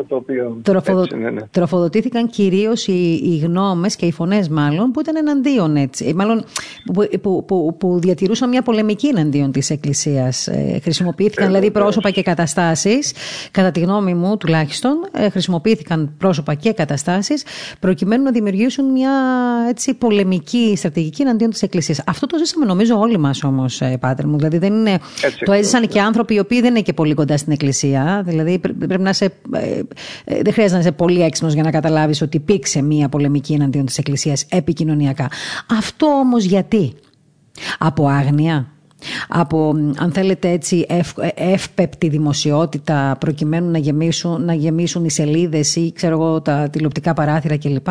τροφοδο... ναι, ναι. τροφοδοτήθηκαν κυρίως οι, οι γνώμες και οι φωνές, μάλλον, που ήταν εναντίον έτσι. Μάλλον που, που, που, που διατηρούσαν μια πολεμική εναντίον της Εκκλησίας. Ε, χρησιμοποιήθηκαν ε, δηλαδή πρόσωπα και καταστάσεις, κατά τη γνώμη μου τουλάχιστον, ε, χρησιμοποιήθηκαν πρόσωπα και καταστάσεις προκειμένου να δημιουργήσουν μια έτσι, πολεμική στρατηγική εναντίον της Εκκλησίας. Αυτό το ζήσαμε νομίζω όλοι μας όμως, ε, Πάτερ μου. Δηλαδή δεν είναι, το έζησαν και άνθρωποι οι οποίοι δεν είναι και πολύ κοντά στην Εκκλησία. Δηλαδή πρέπει να είσαι, ε, ε, δεν χρειάζεται να είσαι πολύ έξυπνος για να καταλάβεις ότι υπήρξε μια πολεμική εναντίον της Εκκλησίας επικοινωνιακά. Αυτό όμως γιατί; Από άγνοια, από αν θέλετε έτσι ευ, εύπεπτη δημοσιότητα προκειμένου να γεμίσουν, να γεμίσουν οι σελίδες ή ξέρω εγώ τα τηλεοπτικά παράθυρα κλπ.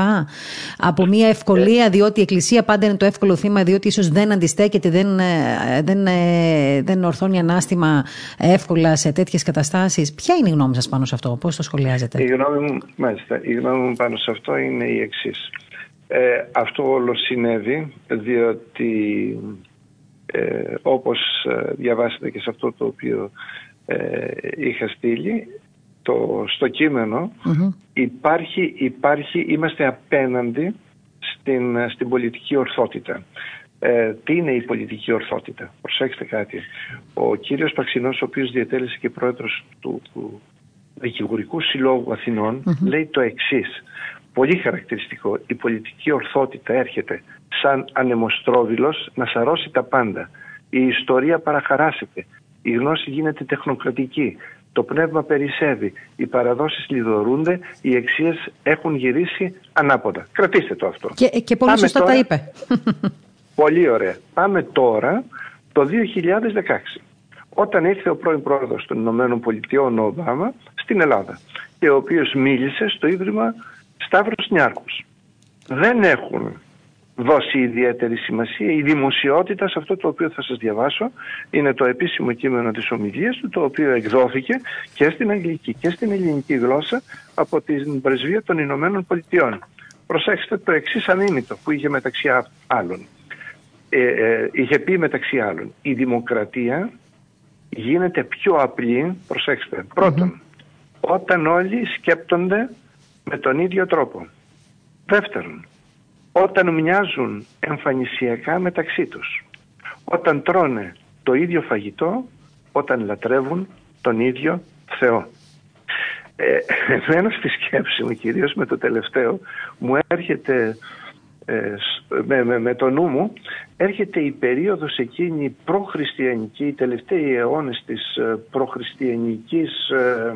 Από μια ευκολία διότι η Εκκλησία πάντα είναι το εύκολο θύμα διότι ίσως δεν αντιστέκεται, δεν, ε, δεν, ε, δεν ορθώνει ανάστημα εύκολα σε τέτοιες καταστάσεις. Ποια είναι η γνώμη σας πάνω σε αυτό, πώς το σχολιάζετε; Η γνώμη μου, μάλιστα, η γνώμη μου πάνω σε αυτό είναι η εξής. Ε, αυτό όλο συνέβη διότι ε, όπως ε, διαβάσετε και σε αυτό το οποίο ε, είχα στείλει το, στο κειμενο υπάρχει, υπάρχει, είμαστε απέναντι στην, στην πολιτική ορθότητα. Ε, τι είναι η πολιτική ορθότητα; Προσέξτε κάτι. Ο κύριος Παξινός, ο οποίος διατέλεσε και πρόεδρος του, του Δικηγορικού Συλλόγου λέει το εξής πολύ χαρακτηριστικό. Η πολιτική ορθότητα έρχεται σαν ανεμοστρόβιλος να σαρώσει τα πάντα. Η ιστορία παραχαράσεται. Η γνώση γίνεται τεχνοκρατική. Το πνεύμα περισσεύει. Οι παραδόσεις λιδωρούνται. Οι εξίες έχουν γυρίσει ανάποδα. Κρατήστε το αυτό. Και, και πολύ σωστά τα είπε. <laughs> Πολύ ωραία. Πάμε τώρα το 2016 όταν ήρθε ο πρώην πρόεδρος των Ηνωμένων Πολιτειών ο Ομπάμα στην Ελλάδα και ο οποίος μίλησε στο Ίδρυμα Σταύρος Νιάρχος. Δεν έχουν δώσει ιδιαίτερη σημασία η δημοσιότητα σε αυτό το οποίο θα σας διαβάσω είναι το επίσημο κείμενο της ομιλίας του το οποίο εκδόθηκε και στην αγγλική και στην ελληνική γλώσσα από την πρεσβεία των Ηνωμένων Πολιτειών. Προσέξτε το εξής ανήμητο που είχε μεταξύ άλλων. Ε, ε, είχε πει μεταξύ άλλων η δημοκρατία γίνεται πιο απλή, προσέξτε, πρώτον, όταν όλοι σκέπτονται με τον ίδιο τρόπο. Δεύτερον, όταν μοιάζουν εμφανισιακά μεταξύ τους. Όταν τρώνε το ίδιο φαγητό, όταν λατρεύουν τον ίδιο Θεό. Ε, εμένα στη σκέψη μου, κυρίως με το τελευταίο, μου έρχεται ε, με, με, με το νου μου έρχεται η περίοδος εκείνη προχριστιανική, οι τελευταίοι αιώνες της ε, προχριστιανικής ε,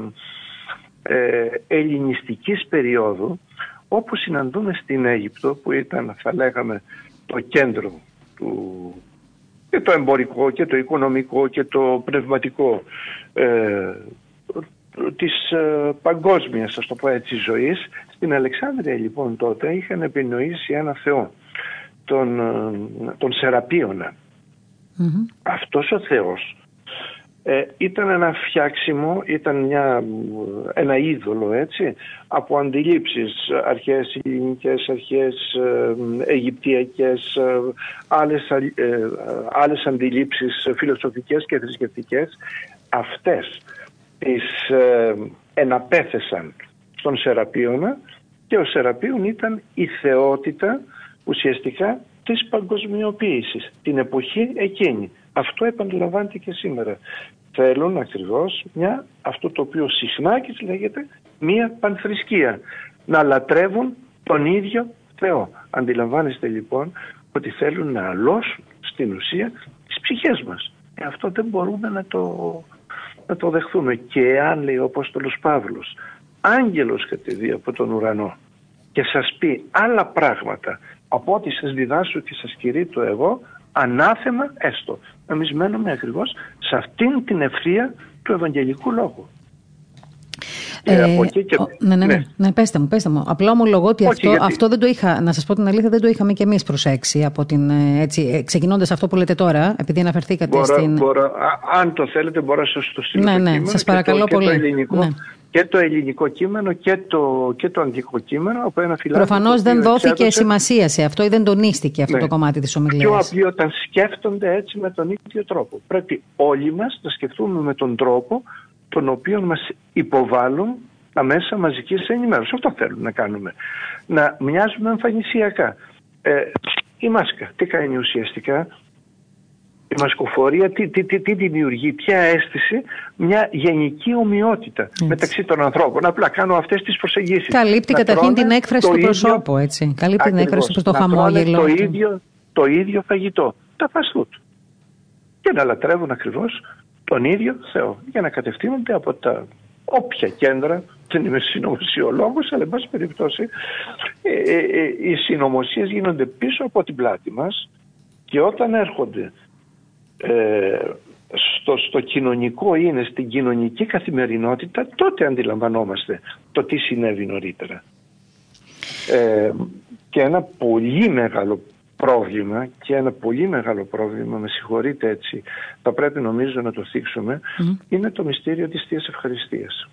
ε, ελληνιστικής περίοδου όπου συναντούμε στην Αίγυπτο που ήταν θα λέγαμε το κέντρο του και το εμπορικό και το οικονομικό και το πνευματικό ε, της ε, παγκόσμιας ας το πω έτσι ζωής στην Αλεξάνδρεια λοιπόν τότε είχαν επινοήσει ένα Θεό τον, τον Σεραπίωνα. Αυτός ο Θεός ε, ήταν ένα φτιάξιμο, ήταν μια, ένα είδωλο έτσι, από αντιλήψεις αρχές ελληνικές, αρχές ε, αιγυπτιακές, ε, άλλες, ε, άλλες αντιλήψεις φιλοσοφικές και θρησκευτικές. Αυτές τις ε, εναπέθεσαν στον Σεραπίωνα και ο Σεραπίων ήταν η θεότητα ουσιαστικά της παγκοσμιοποίησης την εποχή εκείνη. Αυτό επαναλαμβάνεται και σήμερα. Θέλουν ακριβώς μια, αυτό το οποίο συχνά και λέγεται μια πανθρησκεία. Να λατρεύουν τον ίδιο Θεό. Αντιλαμβάνεστε λοιπόν ότι θέλουν να αλώσουν στην ουσία τις ψυχές μας. Ε, αυτό δεν μπορούμε να το, να το δεχθούμε. Και αν λέει ο Απόστολος Παύλος, άγγελος κατεβεί από τον ουρανό και σας πει άλλα πράγματα από ό,τι σας διδάσω και σας κηρύττω εγώ, ανάθεμα έστω. Εμείς μένουμε ακριβώς σε αυτήν την ευθεία του Ευαγγελικού Λόγου. Ε, ναι, ναι, ναι, ναι, πέστε μου, πέστε μου. Απλά ομολογώ ότι αυτό, αυτό δεν το είχα, να σας πω την αλήθεια, δεν το είχαμε και εμείς προσέξει από την, ε, έτσι, ε, ξεκινώντας αυτό που λέτε τώρα, επειδή αναφερθήκατε μπορώ, στην... Μπορώ, αν το θέλετε μπορώ να σας το στείλω Ναι, ναι, σας παρακαλώ και πολύ. το ελληνικό, ναι. Και το ελληνικό κείμενο και το, και το αγγλικό κείμενο από ένα φυλάδι. Προφανώς δεν δόθηκε εξέδωσε... σημασία σε αυτό ή δεν τονίστηκε αυτό ναι. το κομμάτι της ομιλίας. Πιο απλή όταν σκέφτονται έτσι με τον ίδιο τρόπο. Πρέπει όλοι μας να σκεφτούμε με τον τρόπο τον οποίο μας υποβάλλουν τα μέσα μαζικής ενημέρωσης. Αυτό θέλουμε να κάνουμε. Να μοιάζουμε εμφανισιακά. Ε, η μάσκα τι κάνει ουσιαστικά; Η μασκοφορία τι, τι, τι, τι δημιουργεί, ποια αίσθηση, μια γενική ομοιότητα έτσι. μεταξύ των ανθρώπων. Απλά κάνω αυτές τις προσεγγίσεις. Καλύπτει καταρχήν την έκφραση του προσώπου, έτσι. Καλύπτει την έκφραση προς το χαμόγελο. Το ίδιο, το ίδιο φαγητό. Τα φαστούτ. Και να λατρεύουν ακριβώς τον ίδιο Θεό. Για να κατευθύνονται από τα όποια κέντρα, δεν είμαι συνωμοσιολόγος, αλλά εν πάση περιπτώσει ε, ε, ε, οι συνωμοσίες γίνονται πίσω από την πλάτη μας και όταν έρχονται ε, στο, στο κοινωνικό είναι στην κοινωνική καθημερινότητα τότε αντιλαμβανόμαστε το τι συνέβη νωρίτερα. Ε, και ένα πολύ μεγάλο πρόβλημα και ένα πολύ μεγάλο πρόβλημα, με συγχωρείτε έτσι, θα πρέπει νομίζω να το θίξουμε, mm. είναι το μυστήριο της Θείας Ευχαριστίας.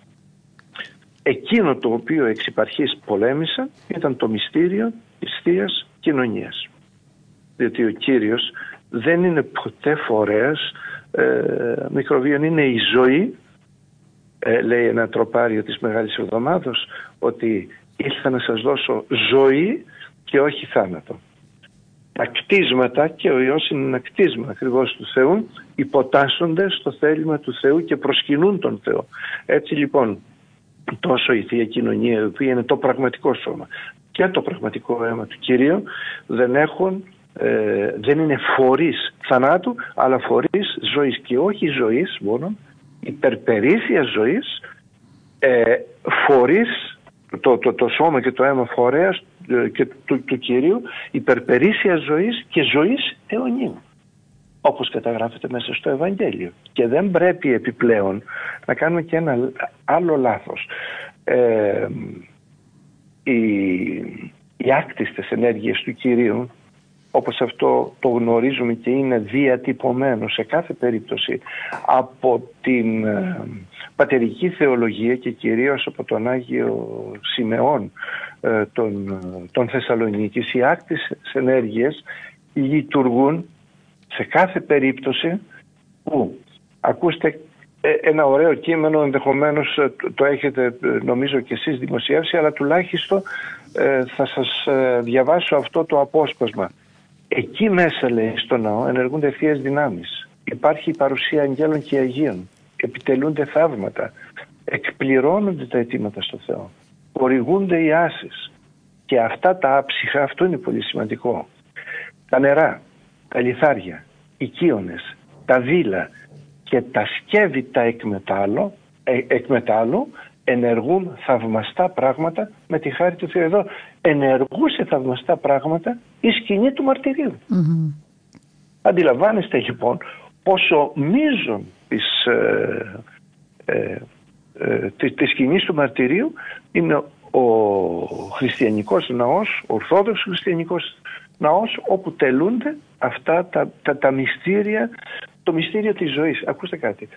Εκείνο το οποίο εξ υπαρχής πολέμησα ήταν το μυστήριο της Θείας Κοινωνίας. Διότι ο Κύριος δεν είναι ποτέ φορέας ε, μικροβίων, είναι η ζωή, ε, λέει ένα τροπάριο της Μεγάλης Εβδομάδος, ότι ήρθα να σας δώσω ζωή και όχι θάνατο τα κτίσματα και ο Υιός είναι ένα κτίσμα ακριβώς του Θεού υποτάσσονται στο θέλημα του Θεού και προσκυνούν τον Θεό. Έτσι λοιπόν τόσο η Θεία Κοινωνία η οποία είναι το πραγματικό σώμα και το πραγματικό αίμα του Κυρίου δεν έχουν ε, δεν είναι φορείς θανάτου αλλά φορείς ζωής και όχι ζωής μόνο υπερπερίσσια ζωής ε, φορείς το, το, το σώμα και το αίμα φορέας ε, και του, του Κυρίου υπερπερίσσια ζωής και ζωής αιωνίου όπως καταγράφεται μέσα στο Ευαγγέλιο. Και δεν πρέπει επιπλέον να κάνουμε και ένα άλλο λάθος. Ε, οι, οι άκτιστες ενέργειες του Κυρίου όπως αυτό το γνωρίζουμε και είναι διατυπωμένο σε κάθε περίπτωση από την ε, πατερική θεολογία και κυρίως από τον Άγιο Σιμεών ε, των, των Θεσσαλονίκης. Οι άκτης ενέργειες λειτουργούν σε κάθε περίπτωση που ακούστε ε, ένα ωραίο κείμενο ενδεχομένως το έχετε νομίζω και εσείς δημοσιεύσει αλλά τουλάχιστον θα σας διαβάσω αυτό το απόσπασμα Εκεί μέσα λέει στο ναό ενεργούνται ευθείε δυνάμεις. Υπάρχει η παρουσία αγγέλων και αγίων. Επιτελούνται θαύματα. Εκπληρώνονται τα αιτήματα στο Θεό. Χορηγούνται οι άσεις. Και αυτά τα άψυχα, αυτό είναι πολύ σημαντικό. Τα νερά, τα λιθάρια, οι κύονες, τα δίλα και τα σκεύη τα εκμετάλλω, ε, εκμετάλλω ενεργούν θαυμαστά πράγματα με τη χάρη του Θεού. Εδώ ενεργούσε θαυμαστά πράγματα η σκηνή του μαρτυρίου. Mm-hmm. Αντιλαμβάνεστε λοιπόν πόσο μείζον της, ε, ε, ε, της, της σκηνής του μαρτυρίου είναι ο χριστιανικός ναός, ο ορθόδοξος χριστιανικός ναός όπου τελούνται αυτά τα, τα, τα μυστήρια, το μυστήριο της ζωής. Ακούστε κάτι.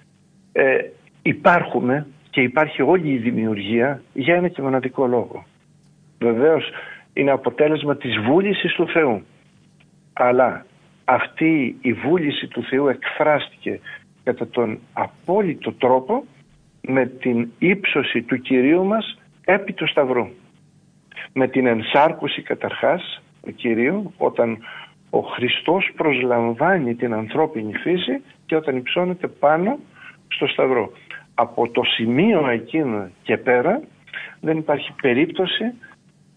Ε, υπάρχουμε και υπάρχει όλη η δημιουργία για ένα και μοναδικό λόγο. Βεβαίως είναι αποτέλεσμα της βούλησης του Θεού. Αλλά αυτή η βούληση του Θεού εκφράστηκε κατά τον απόλυτο τρόπο με την ύψωση του Κυρίου μας επί του Σταυρού. Με την ενσάρκωση καταρχάς του Κυρίου όταν ο Χριστός προσλαμβάνει την ανθρώπινη φύση και όταν υψώνεται πάνω στο Σταυρό. Από το σημείο εκείνο και πέρα δεν υπάρχει περίπτωση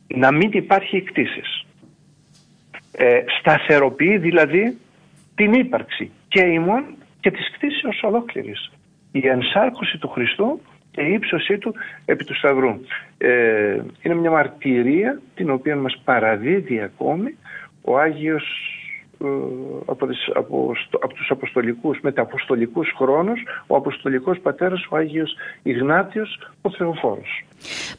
να μην υπάρχει εκτίσεις. Ε, σταθεροποιεί δηλαδή την ύπαρξη και ημών και της κτήσεως ολόκληρης. Η ενσάρκωση του Χριστού και η ύψωσή του επί του Σταυρού. Ε, είναι μια μαρτυρία την οποία μας παραδίδει ακόμη ο Άγιος ε, από, τις, από, από τους αποστολικούς, μεταποστολικούς χρόνους, ο αποστολικός πατέρας, ο Άγιος Ιγνάτιος, ο Θεοφόρος.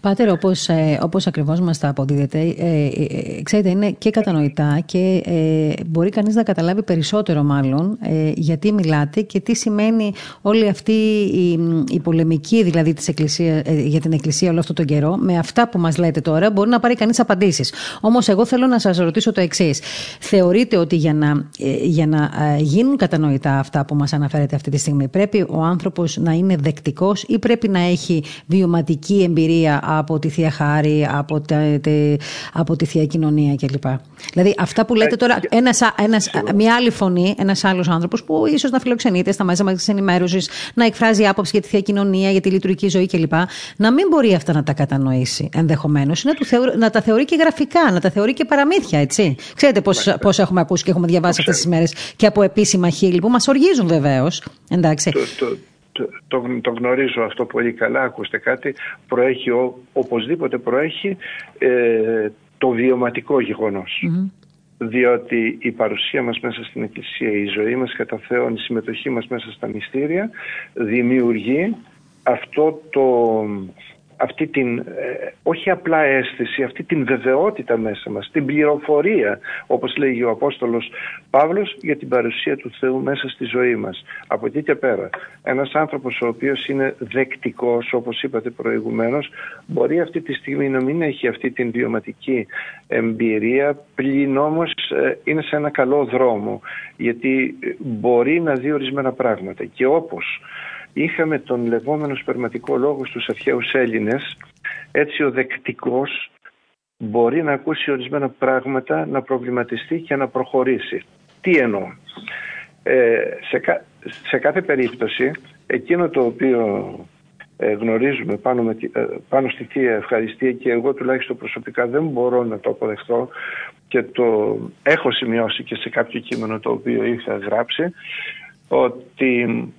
Πάτερ, όπως, ε, όπως ακριβώς μας τα αποδίδεται, ε, ε, ε, ξέρετε, είναι και κατανοητά και ε, μπορεί κανείς να καταλάβει περισσότερο μάλλον γιατί μιλάτε και τι σημαίνει όλη αυτή η, η πολεμική δηλαδή της εκκλησία, για την Εκκλησία όλο αυτό τον καιρό. Με αυτά που μας λέτε τώρα μπορεί να πάρει κανείς απαντήσεις. Όμως εγώ θέλω να σας ρωτήσω το εξής. Θεωρείτε ότι για να, για να γίνουν κατανοητά αυτά που μας αναφέρετε αυτή τη στιγμή πρέπει ο άνθρωπος να είναι δεκτικός ή πρέπει να έχει βιωματική εμπειρία από τη Θεία Χάρη, από, από τη Θεία Κοινωνία κλπ. Δηλαδή αυτά που λέτε ε, τώρα, ένας, ένας, μια άλλη φωνή, ένας άλλος άνθρωπος που ίσως να φιλοξενείται στα μέσα τη ενημέρωσης, να εκφράζει άποψη για τη Θεία Κοινωνία, για τη λειτουργική ζωή κλπ. Να μην μπορεί αυτά να τα κατανοήσει ενδεχομένως, να, να τα θεωρεί και γραφικά, να τα θεωρεί και παραμύθια, έτσι. Ξέρετε πώς έχουμε ακούσει και έχουμε διαβάσει αυτές τις μέρες και από επίσημα χείλη που μας οργίζουν βεβαίως. Εντάξει το, το, γνωρίζω αυτό πολύ καλά, ακούστε κάτι, προέχει, οπωσδήποτε προέχει ε, το βιωματικό Διότι η παρουσία μας μέσα στην Εκκλησία, η ζωή μας κατά Θεόν, η συμμετοχή μας μέσα στα μυστήρια δημιουργεί αυτό το, αυτή την, ε, όχι απλά αίσθηση, αυτή την βεβαιότητα μέσα μας, την πληροφορία, όπως λέγει ο Απόστολος Παύλος, για την παρουσία του Θεού μέσα στη ζωή μας. Από εκεί και πέρα, ένας άνθρωπος ο οποίος είναι δεκτικός, όπως είπατε προηγουμένως, μπορεί αυτή τη στιγμή να μην έχει αυτή την βιωματική εμπειρία, πλην όμως ε, είναι σε ένα καλό δρόμο, γιατί μπορεί να δει ορισμένα πράγματα. Και όπως είχαμε τον λεγόμενο σπερματικό λόγο στους αρχαίους Έλληνες, έτσι ο δεκτικός μπορεί να ακούσει ορισμένα πράγματα, να προβληματιστεί και να προχωρήσει. Τι εννοώ; Ε, σε, σε κάθε περίπτωση, εκείνο το οποίο ε, γνωρίζουμε πάνω, με, ε, πάνω στη Θεία Ευχαριστία και εγώ τουλάχιστον προσωπικά δεν μπορώ να το αποδεχτώ και το έχω σημειώσει και σε κάποιο κείμενο το οποίο είχα γράψει ότι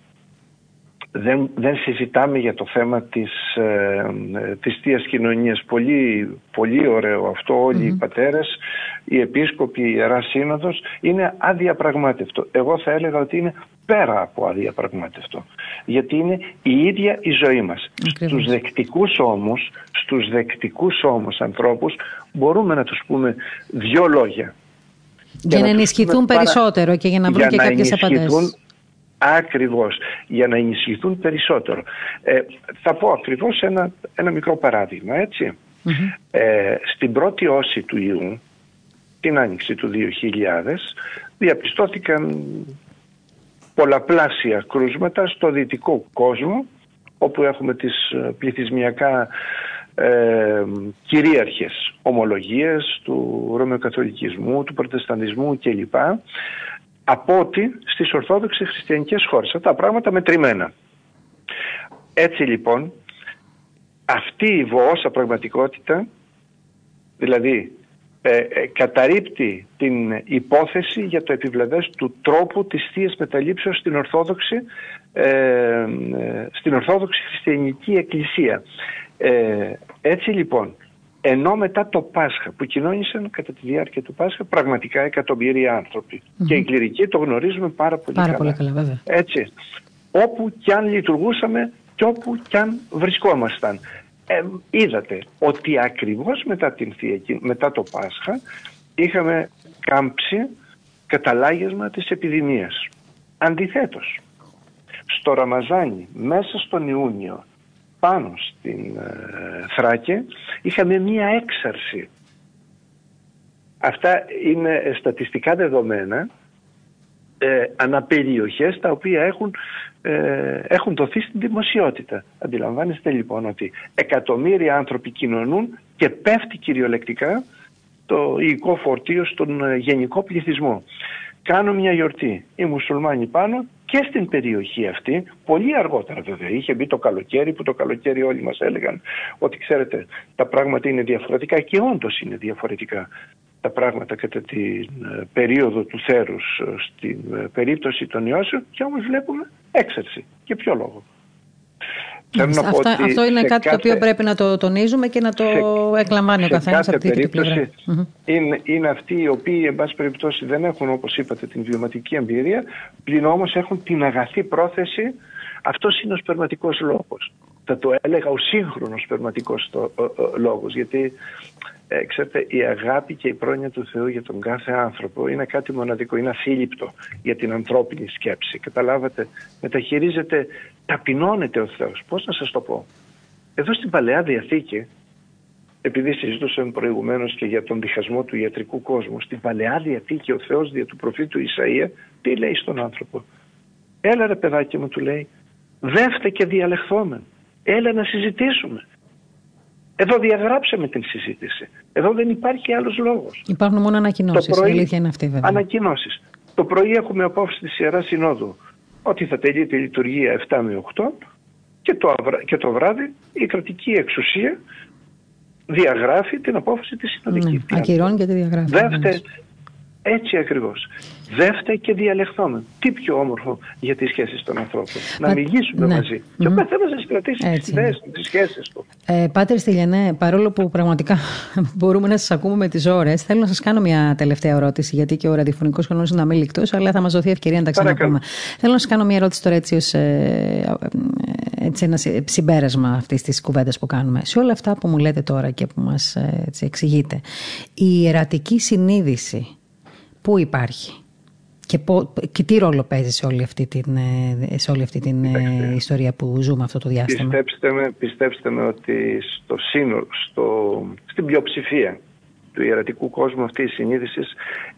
δεν, δεν συζητάμε για το θέμα της, ε, της Θείας Κοινωνίας. Πολύ, πολύ ωραίο αυτό, όλοι οι πατέρες, οι επίσκοποι, η Ιερά Σύνοδος, είναι αδιαπραγμάτευτο. Εγώ θα έλεγα ότι είναι πέρα από αδιαπραγμάτευτο. Γιατί είναι η ίδια η ζωή μας. Στους δεκτικούς όμως, στους δεκτικούς όμως ανθρώπους μπορούμε να τους πούμε δύο λόγια. Για, να, ενισχυθούν περισσότερο και για να βρουν και κάποιες απαντήσεις. Ακριβώς, για να ενισχυθούν περισσότερο. Ε, θα πω ακριβώς ένα, ένα μικρό παράδειγμα, Ε, στην πρώτη όση του Ιού, την άνοιξη του 2000, διαπιστώθηκαν πολλαπλάσια κρούσματα στο δυτικό κόσμο, όπου έχουμε τις ε, πληθυσμιακά ε, κυρίαρχες ομολογίες του Ρωμαιοκαθολικισμού, του Προτεσταντισμού κλπ από ότι στις Ορθόδοξες χριστιανικές χώρες. Αυτά τα πράγματα μετρημένα. Έτσι λοιπόν, αυτή η βοώσα πραγματικότητα, δηλαδή ε, ε, καταρρύπτει την υπόθεση για το επιβλαβές του τρόπου της Θείας Μεταλήψεως στην Ορθόδοξη, ε, ε, στην Ορθόδοξη Χριστιανική Εκκλησία. έτσι λοιπόν, ενώ μετά το Πάσχα που κοινώνησαν κατά τη διάρκεια του Πάσχα πραγματικά εκατομμύρια Και οι κληρικοί το γνωρίζουμε πάρα πολύ πάρα καλά. Πολύ καλά βέβαια. Έτσι. Όπου κι αν λειτουργούσαμε και όπου κι αν βρισκόμασταν. Ε, είδατε ότι ακριβώς μετά, την μετά το Πάσχα είχαμε κάμψει καταλάγισμα της επιδημίας. Αντιθέτως, στο Ραμαζάνι, μέσα στον Ιούνιο, πάνω στην ε, Θράκη, είχαμε μία έξαρση. Αυτά είναι στατιστικά δεδομένα ε, αναπεριοχές τα οποία έχουν, ε, έχουν δοθεί στην δημοσιότητα. Αντιλαμβάνεστε λοιπόν ότι εκατομμύρια άνθρωποι κοινωνούν και πέφτει κυριολεκτικά το υλικό φορτίο στον ε, γενικό πληθυσμό. Κάνω μια γιορτή. Οι μουσουλμάνοι πάνω και στην περιοχή αυτή, πολύ αργότερα βέβαια, είχε μπει το καλοκαίρι που το καλοκαίρι όλοι μας έλεγαν ότι ξέρετε τα πράγματα είναι διαφορετικά και όντως είναι διαφορετικά τα πράγματα κατά την ε, περίοδο του θέρους ε, στην περίπτωση των ιώσεων και όμως βλέπουμε έξαρση. Και ποιο λόγο; Αυτά, αυτό είναι κάτι το οποίο πρέπει να το τονίζουμε και να το σε, εκλαμβάνει ο καθένας από αυτή την πλευρά. Είναι, είναι αυτοί οι οποίοι, εν πάση περιπτώσει, δεν έχουν, όπως είπατε, την βιωματική εμπειρία, πλην όμως έχουν την αγαθή πρόθεση. Αυτός είναι ο σπερματικός λόγος. Θα το έλεγα ο σύγχρονος σπερματικός λόγος. Γιατί ε, ξέρετε, η αγάπη και η πρόνοια του Θεού για τον κάθε άνθρωπο είναι κάτι μοναδικό, είναι ασύλληπτο για την ανθρώπινη σκέψη. Καταλάβατε, μεταχειρίζεται, ταπεινώνεται ο Θεός. Πώς να σας το πω; Εδώ στην Παλαιά Διαθήκη, επειδή συζητούσαμε προηγουμένως και για τον διχασμό του ιατρικού κόσμου, στην Παλαιά Διαθήκη ο Θεός δια του προφήτου Ισαΐα, τι λέει στον άνθρωπο; Έλα ρε παιδάκι μου του λέει, δεύτε και διαλεχθόμεν. Έλα να συζητήσουμε. Εδώ διαγράψαμε την συζήτηση. Εδώ δεν υπάρχει άλλος λόγος. Υπάρχουν μόνο ανακοινώσεις. Η αλήθεια είναι αυτή βέβαια. Ανακοινώσεις. Το πρωί έχουμε απόφαση της Ιεράς Συνόδου ότι θα τελειώσει η λειτουργία 7 με 8 και το, και το βράδυ η κρατική εξουσία διαγράφει την απόφαση της συνοδικής. Ναι, ακυρώνει και τη διαγράφει. Δεύτερη, έτσι ακριβώς. Δεύτε και διαλεχθούμε. Τι πιο όμορφο για τις σχέσεις των ανθρώπων. Να μιλήσουμε ναι. μαζί. Mm-hmm. Και ο καθένας να κρατήσει τις ιδέες του, τις σχέσεις του. Ε, Πάτερ Στυλιανέ, παρόλο που πραγματικά <laughs> μπορούμε να σας ακούμε με τις ώρες, θέλω να σας κάνω μια τελευταία ερώτηση, γιατί και ο ραδιοφωνικός χρόνος είναι αμήλικτος, αλλά θα μας δοθεί ευκαιρία να τα ξαναπούμε. Θέλω να σας κάνω μια ερώτηση τώρα έτσι ως ε, ε έτσι ένα συμπέρασμα αυτής της κουβέντας που κάνουμε. Σε όλα αυτά που μου λέτε τώρα και που μας ε, έτσι, εξηγείτε, η ιερατική συνείδηση πού υπάρχει; Και, και τι ρόλο παίζει σε όλη αυτή την, ε, σε όλη αυτή την ε, ιστορία που ζούμε αυτό το διάστημα; Πιστέψτε με, πιστέψτε με ότι στο σύνολο, στο, στην πλειοψηφία του ιερατικού κόσμου αυτή η συνείδηση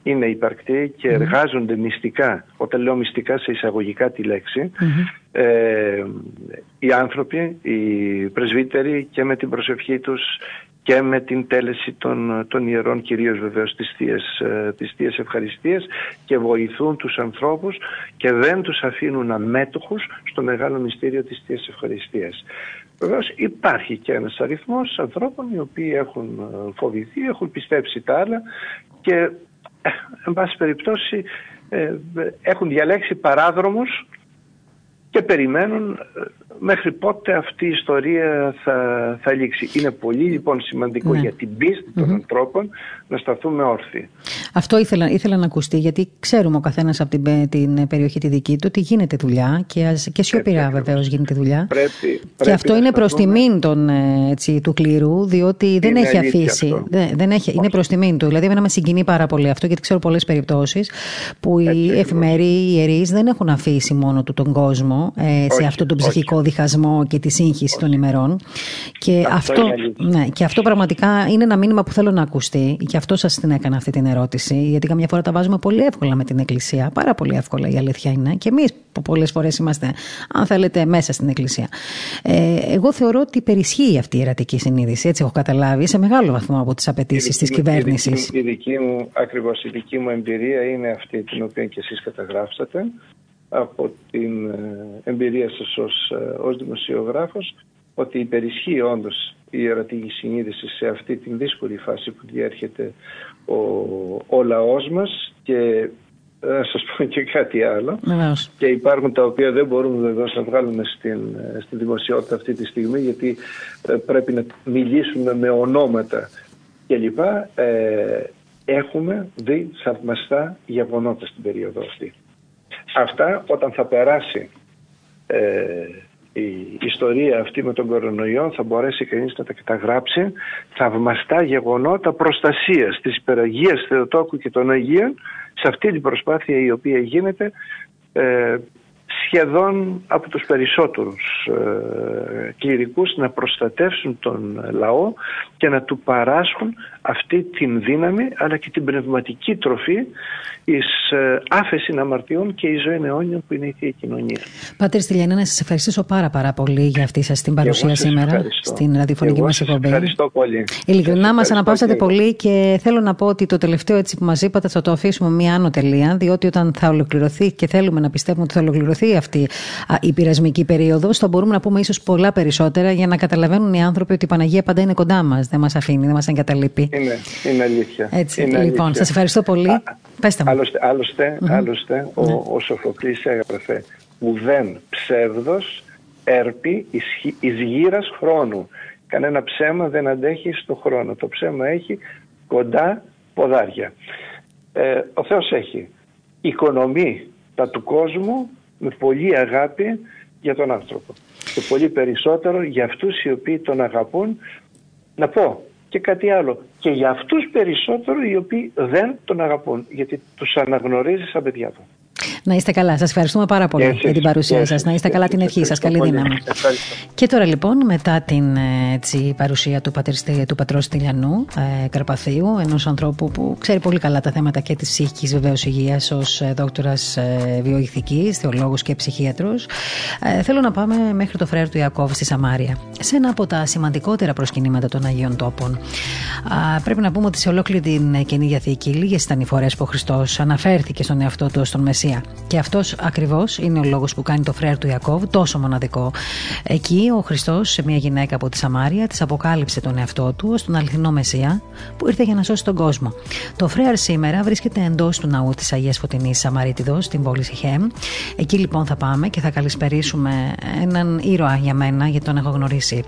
είναι υπαρκτή και εργάζονται μυστικά, όταν λέω μυστικά σε εισαγωγικά τη λέξη, ε, οι άνθρωποι, οι πρεσβύτεροι και με την προσευχή τους και με την τέλεση των, των ιερών κυρίως βεβαίως τις θείες, ε, τις ευχαριστίες και βοηθούν τους ανθρώπους και δεν τους αφήνουν αμέτωχους στο μεγάλο μυστήριο της θείας ευχαριστίας. Βεβαίως υπάρχει και ένας αριθμός ανθρώπων οι οποίοι έχουν ε, φοβηθεί, έχουν πιστέψει τα άλλα και ε, εν πάση περιπτώσει έχουν διαλέξει παράδρομους και περιμένουν μέχρι πότε αυτή η ιστορία θα, θα λήξει. Είναι πολύ λοιπόν σημαντικό ναι. για την πίστη των ανθρώπων να σταθούμε όρθιοι. Αυτό ήθελα, ήθελα να ακουστεί γιατί ξέρουμε ο καθένας από την, την περιοχή τη δική του ότι γίνεται δουλειά και, και σιωπηρά βεβαίως γίνεται δουλειά. Πρέπει, πρέπει και αυτό είναι προς τιμήν του κλήρου, διότι δεν έχει αφήσει. Δεν, δεν έχει, είναι προς τιμήν του. Δηλαδή, εμένα με συγκινεί πάρα πολύ αυτό, γιατί ξέρω πολλές περιπτώσεις που οι εφημεροί, οι ιερείς δεν έχουν αφήσει μόνο του τον κόσμο ε, σε αυτό το ψυχικό διχασμό και τη σύγχυση των ημερών. Και αυτό, ναι, και αυτό πραγματικά είναι ένα μήνυμα που θέλω να ακουστεί. Και αυτό σας την έκανα αυτή την ερώτηση. Γιατί καμιά φορά τα βάζουμε πολύ εύκολα με την Εκκλησία. Πάρα πολύ εύκολα η αλήθεια είναι. Και εμείς που πολλές φορές είμαστε, αν θέλετε, μέσα στην Εκκλησία. Ε, εγώ θεωρώ ότι υπερισχύει αυτή η ερατική συνείδηση. Έτσι έχω καταλάβει σε μεγάλο βαθμό από τις απαιτήσεις της κυβέρνησης. Η δική μου, ακριβώς η δική μου εμπειρία είναι αυτή την οποία και εσείς καταγράψατε από την ε, εμπειρία σας ως, ε, ως δημοσιογράφος ότι υπερισχύει όντως η ερωτική συνείδηση σε αυτή την δύσκολη φάση που διέρχεται ο, ο λαός μας και να σας πω και κάτι άλλο και υπάρχουν τα οποία δεν μπορούμε βεβαίως να βγάλουμε στην, ε, στη δημοσιότητα αυτή τη στιγμή γιατί πρέπει να μιλήσουμε με ονόματα κλπ. Ε, έχουμε δει θαυμαστά γεγονότα στην περίοδο αυτή. Αυτά όταν θα περάσει ε, η ιστορία αυτή με τον κορονοϊό θα μπορέσει κανείς να τα καταγράψει. Θαυμαστά γεγονότα προστασίας της υπεραγίας Θεοτόκου και των Αγίων σε αυτή την προσπάθεια η οποία γίνεται ε, σχεδόν από τους περισσότερους ε, κληρικούς να προστατεύσουν τον λαό και να του παράσχουν αυτή την δύναμη αλλά και την πνευματική τροφή εις ε, άφεση αμαρτιών και η ζωή αιώνιων που είναι η Θεία Κοινωνία. Πάτερ Στυλιανέ, να σας ευχαριστήσω πάρα πάρα πολύ για αυτή σας την παρουσία σήμερα ευχαριστώ. στην ραδιοφωνική μας εκπομπή. Ευχαριστώ πολύ. Ειλικρινά Σας μας ευχαριστώ αναπαύσατε και εγώ. πολύ και θέλω να πω ότι το τελευταίο έτσι που μας είπατε θα το αφήσουμε μία άνω τελεία διότι όταν θα ολοκληρωθεί και θέλουμε να πιστεύουμε ότι θα ολοκληρωθεί αυτή α, η πειρασμική περίοδος θα μπορούμε να πούμε ίσως πολλά περισσότερα για να καταλαβαίνουν οι άνθρωποι ότι η Παναγία πάντα είναι κοντά μας, δεν μας αφήνει, δεν μας εγκαταλείπει. Είναι, είναι αλήθεια. Έτσι, είναι λοιπόν, αλήθεια. σας ευχαριστώ πολύ. Α, Πέστε μου. Άλλωστε, άλλωστε, άλλωστε ο, ο Σοφοκλής έγραφε ουδέν ψεύδος έρπει εις, χι- εις γύρας χρόνου. Κανένα ψέμα δεν αντέχει στο χρόνο. Το ψέμα έχει κοντά ποδάρια. Ε, ο Θεός έχει οικονομεί τα του κόσμου με πολύ αγάπη για τον άνθρωπο. Και πολύ περισσότερο για αυτούς οι οποίοι τον αγαπούν να πω και κάτι άλλο. Και για αυτούς περισσότερο οι οποίοι δεν τον αγαπούν. Γιατί τους αναγνωρίζεις σαν παιδιά του. Να είστε καλά. Σας ευχαριστούμε πάρα πολύ Και εσείς, για την παρουσία και σας. εσείς, Να είστε και καλά εσείς. την ευχή σας. Ευχαριστώ Καλή πολύ. δύναμη. Ευχαριστώ. Και τώρα λοιπόν μετά την ε, έτσι, παρουσία του, πατερ, Στι- του πατρός Στυλιανού ε, Καρπαθίου, ενός ανθρώπου που ξέρει πολύ καλά τα θέματα και της ψυχικής βεβαίως υγείας ως ε, δόκτωρας ε, βιοειθικής, θεολόγος και ψυχίατρος, ε, θέλω να πάμε μέχρι το φρέρο του Ιακώβ στη Σαμάρια, σε ένα από τα σημαντικότερα προσκυνήματα των Αγίων Τόπων. Α, πρέπει να πούμε ότι σε ολόκληρη την ε, Καινή Διαθήκη λίγες ήταν οι φορές που ο Χριστός αναφέρθηκε στον εαυτό του ως τον Μεσσία. Και αυτός ακριβώς είναι ο λόγος που κάνει το φρέρο του Ιακώβ τόσο μοναδικό. Εκεί ο Χριστός σε μια γυναίκα από τη Σαμάρια της αποκάλυψε τον εαυτό του ως τον αληθινό Μεσσία που ήρθε για να σώσει τον κόσμο. Το φρέαρ σήμερα βρίσκεται εντός του ναού της Αγίας Φωτεινής Σαμαρίτιδος στην πόλη Σιχέμ. Εκεί λοιπόν θα πάμε και θα καλησπερίσουμε έναν ήρωα για μένα γιατί τον έχω γνωρίσει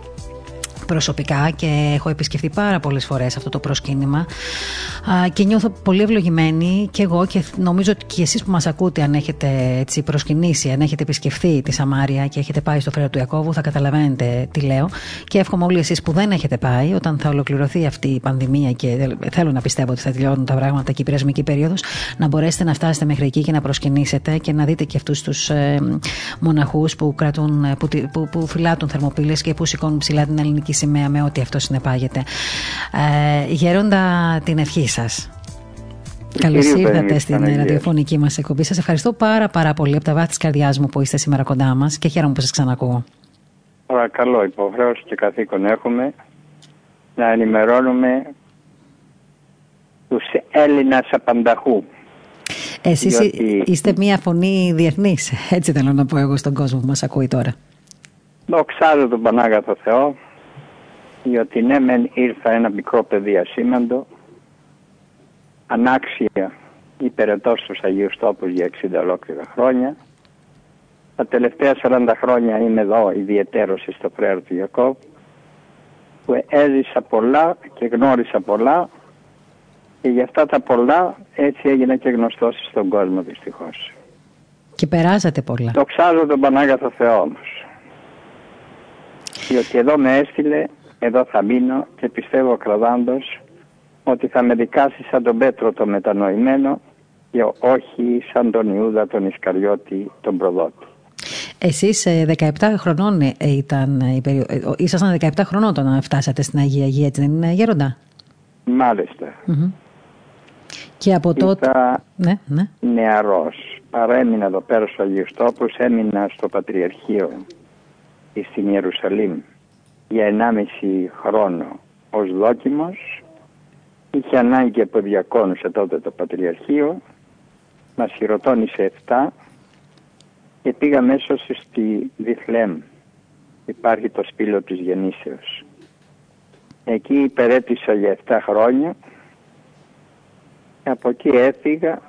προσωπικά και έχω επισκεφθεί πάρα πολλές φορές αυτό το προσκύνημα. Α, και νιώθω πολύ ευλογημένη και εγώ και νομίζω ότι και εσείς που μας ακούτε αν έχετε έτσι προσκυνήσει, αν έχετε επισκεφθεί τη Σαμάρια και έχετε πάει στο Φρέρο του Ιακώβου θα καταλαβαίνετε τι λέω. Και εύχομαι όλοι εσείς που δεν έχετε πάει όταν θα ολοκληρωθεί αυτή η πανδημία και θέλω να πιστεύω ότι θα τελειώνουν τα πράγματα και η πειρασμική περίοδος να μπορέσετε να φτάσετε μέχρι εκεί και να προσκυνήσετε και να δείτε και αυτούς τους ε, μοναχούς που, κρατούν, που, τη- που, που φυλάτουν θερμοπύλες και που σηκώνουν ψηλά την ελληνική σημαία με ό,τι αυτό συνεπάγεται. Ε, γέροντα την ευχή σας. Καλώς Κυρίως ήρθατε Παναγία, στην Παναγίας. ραδιοφωνική μας εκπομπή. Σας ευχαριστώ πάρα πάρα πολύ από τα βάθη της καρδιάς μου που είστε σήμερα κοντά μας και χαίρομαι που σας ξανακούω. Παρακαλώ, υποχρέωση και καθήκον έχουμε να ενημερώνουμε τους Έλληνας απανταχού. Εσείς Διότι- είστε μια φωνή διεθνής, έτσι θέλω να πω εγώ στον κόσμο που μας ακούει τώρα. Δοξάζω τον Πανάγαθο Θεό, διότι ναι μεν ήρθα ένα μικρό παιδί ασήμαντο, ανάξια υπηρετώ στους Αγίους Τόπους για 60 ολόκληρα χρόνια. Τα τελευταία 40 χρόνια είμαι εδώ ιδιαιτέρως στο φρέρο του Ιακώβ, που έζησα πολλά και γνώρισα πολλά και για αυτά τα πολλά έτσι έγινα και γνωστός στον κόσμο δυστυχώς. Και περάσατε πολλά. Δοξάζω τον Πανάγαθο Θεό όμως. Διότι εδώ με έστειλε, εδώ θα μείνω και πιστεύω κρατάντος ότι θα με δικάσει σαν τον Πέτρο το μετανοημένο και όχι σαν τον Ιούδα τον Ισκαριώτη τον προδότη. Εσείς ε, 17 χρονών ε, ήταν, ε, η περιο- ε, ο- ήσασταν 17 χρονών όταν φτάσατε στην Αγία Αγία, έτσι δεν είναι γέροντα; Μάλιστα, Μμμ. Και από τότε... ήρθα Ναι, ναι. νεαρός. Παρέμεινα εδώ πέρα στους Αγίους Τόπους, έμεινα στο Πατριαρχείο στην Ιερουσαλήμ για 1,5 χρόνο ως δόκιμος. Είχε ανάγκη από διακόνουσε τότε το Πατριαρχείο, μας χειροτώνησε 7 και πήγα μέσω στη Διθλέμ. Υπάρχει το σπήλο της γεννήσεως. Εκεί υπερέτησα για 7 χρόνια και από εκεί έφυγα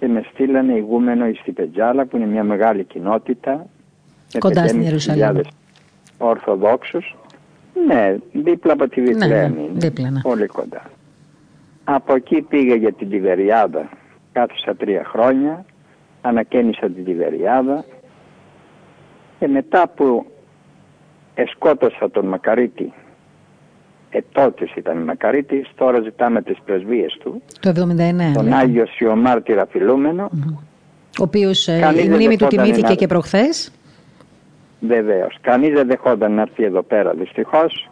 και με στείλανε ηγούμενο στη Πετζάλα που είναι μια μεγάλη κοινότητα με Κοντά στην 5.500 Ιερουσαλήμ. Ορθοδόξους. Ναι, δίπλα από τη Βιθλέμ ναι, είναι. δίπλα, ναι. Πολύ κοντά. Από εκεί πήγα για την Τιβεριάδα. Κάθισα τρία χρόνια. Ανακαίνισα την Τιβεριάδα. Και μετά που εσκότωσα τον Μακαρίτη ε, τότε ήταν Μακαρίτης, τώρα ζητάμε τις πρεσβείες του. Το 79. Τον Άγιο Σιωμάρτυρα φιλούμενο. Ο οποίος ε, η μνήμη του τιμήθηκε και προχθές. Βεβαίως. Κανείς δεν δεχόταν να έρθει εδώ πέρα δυστυχώς.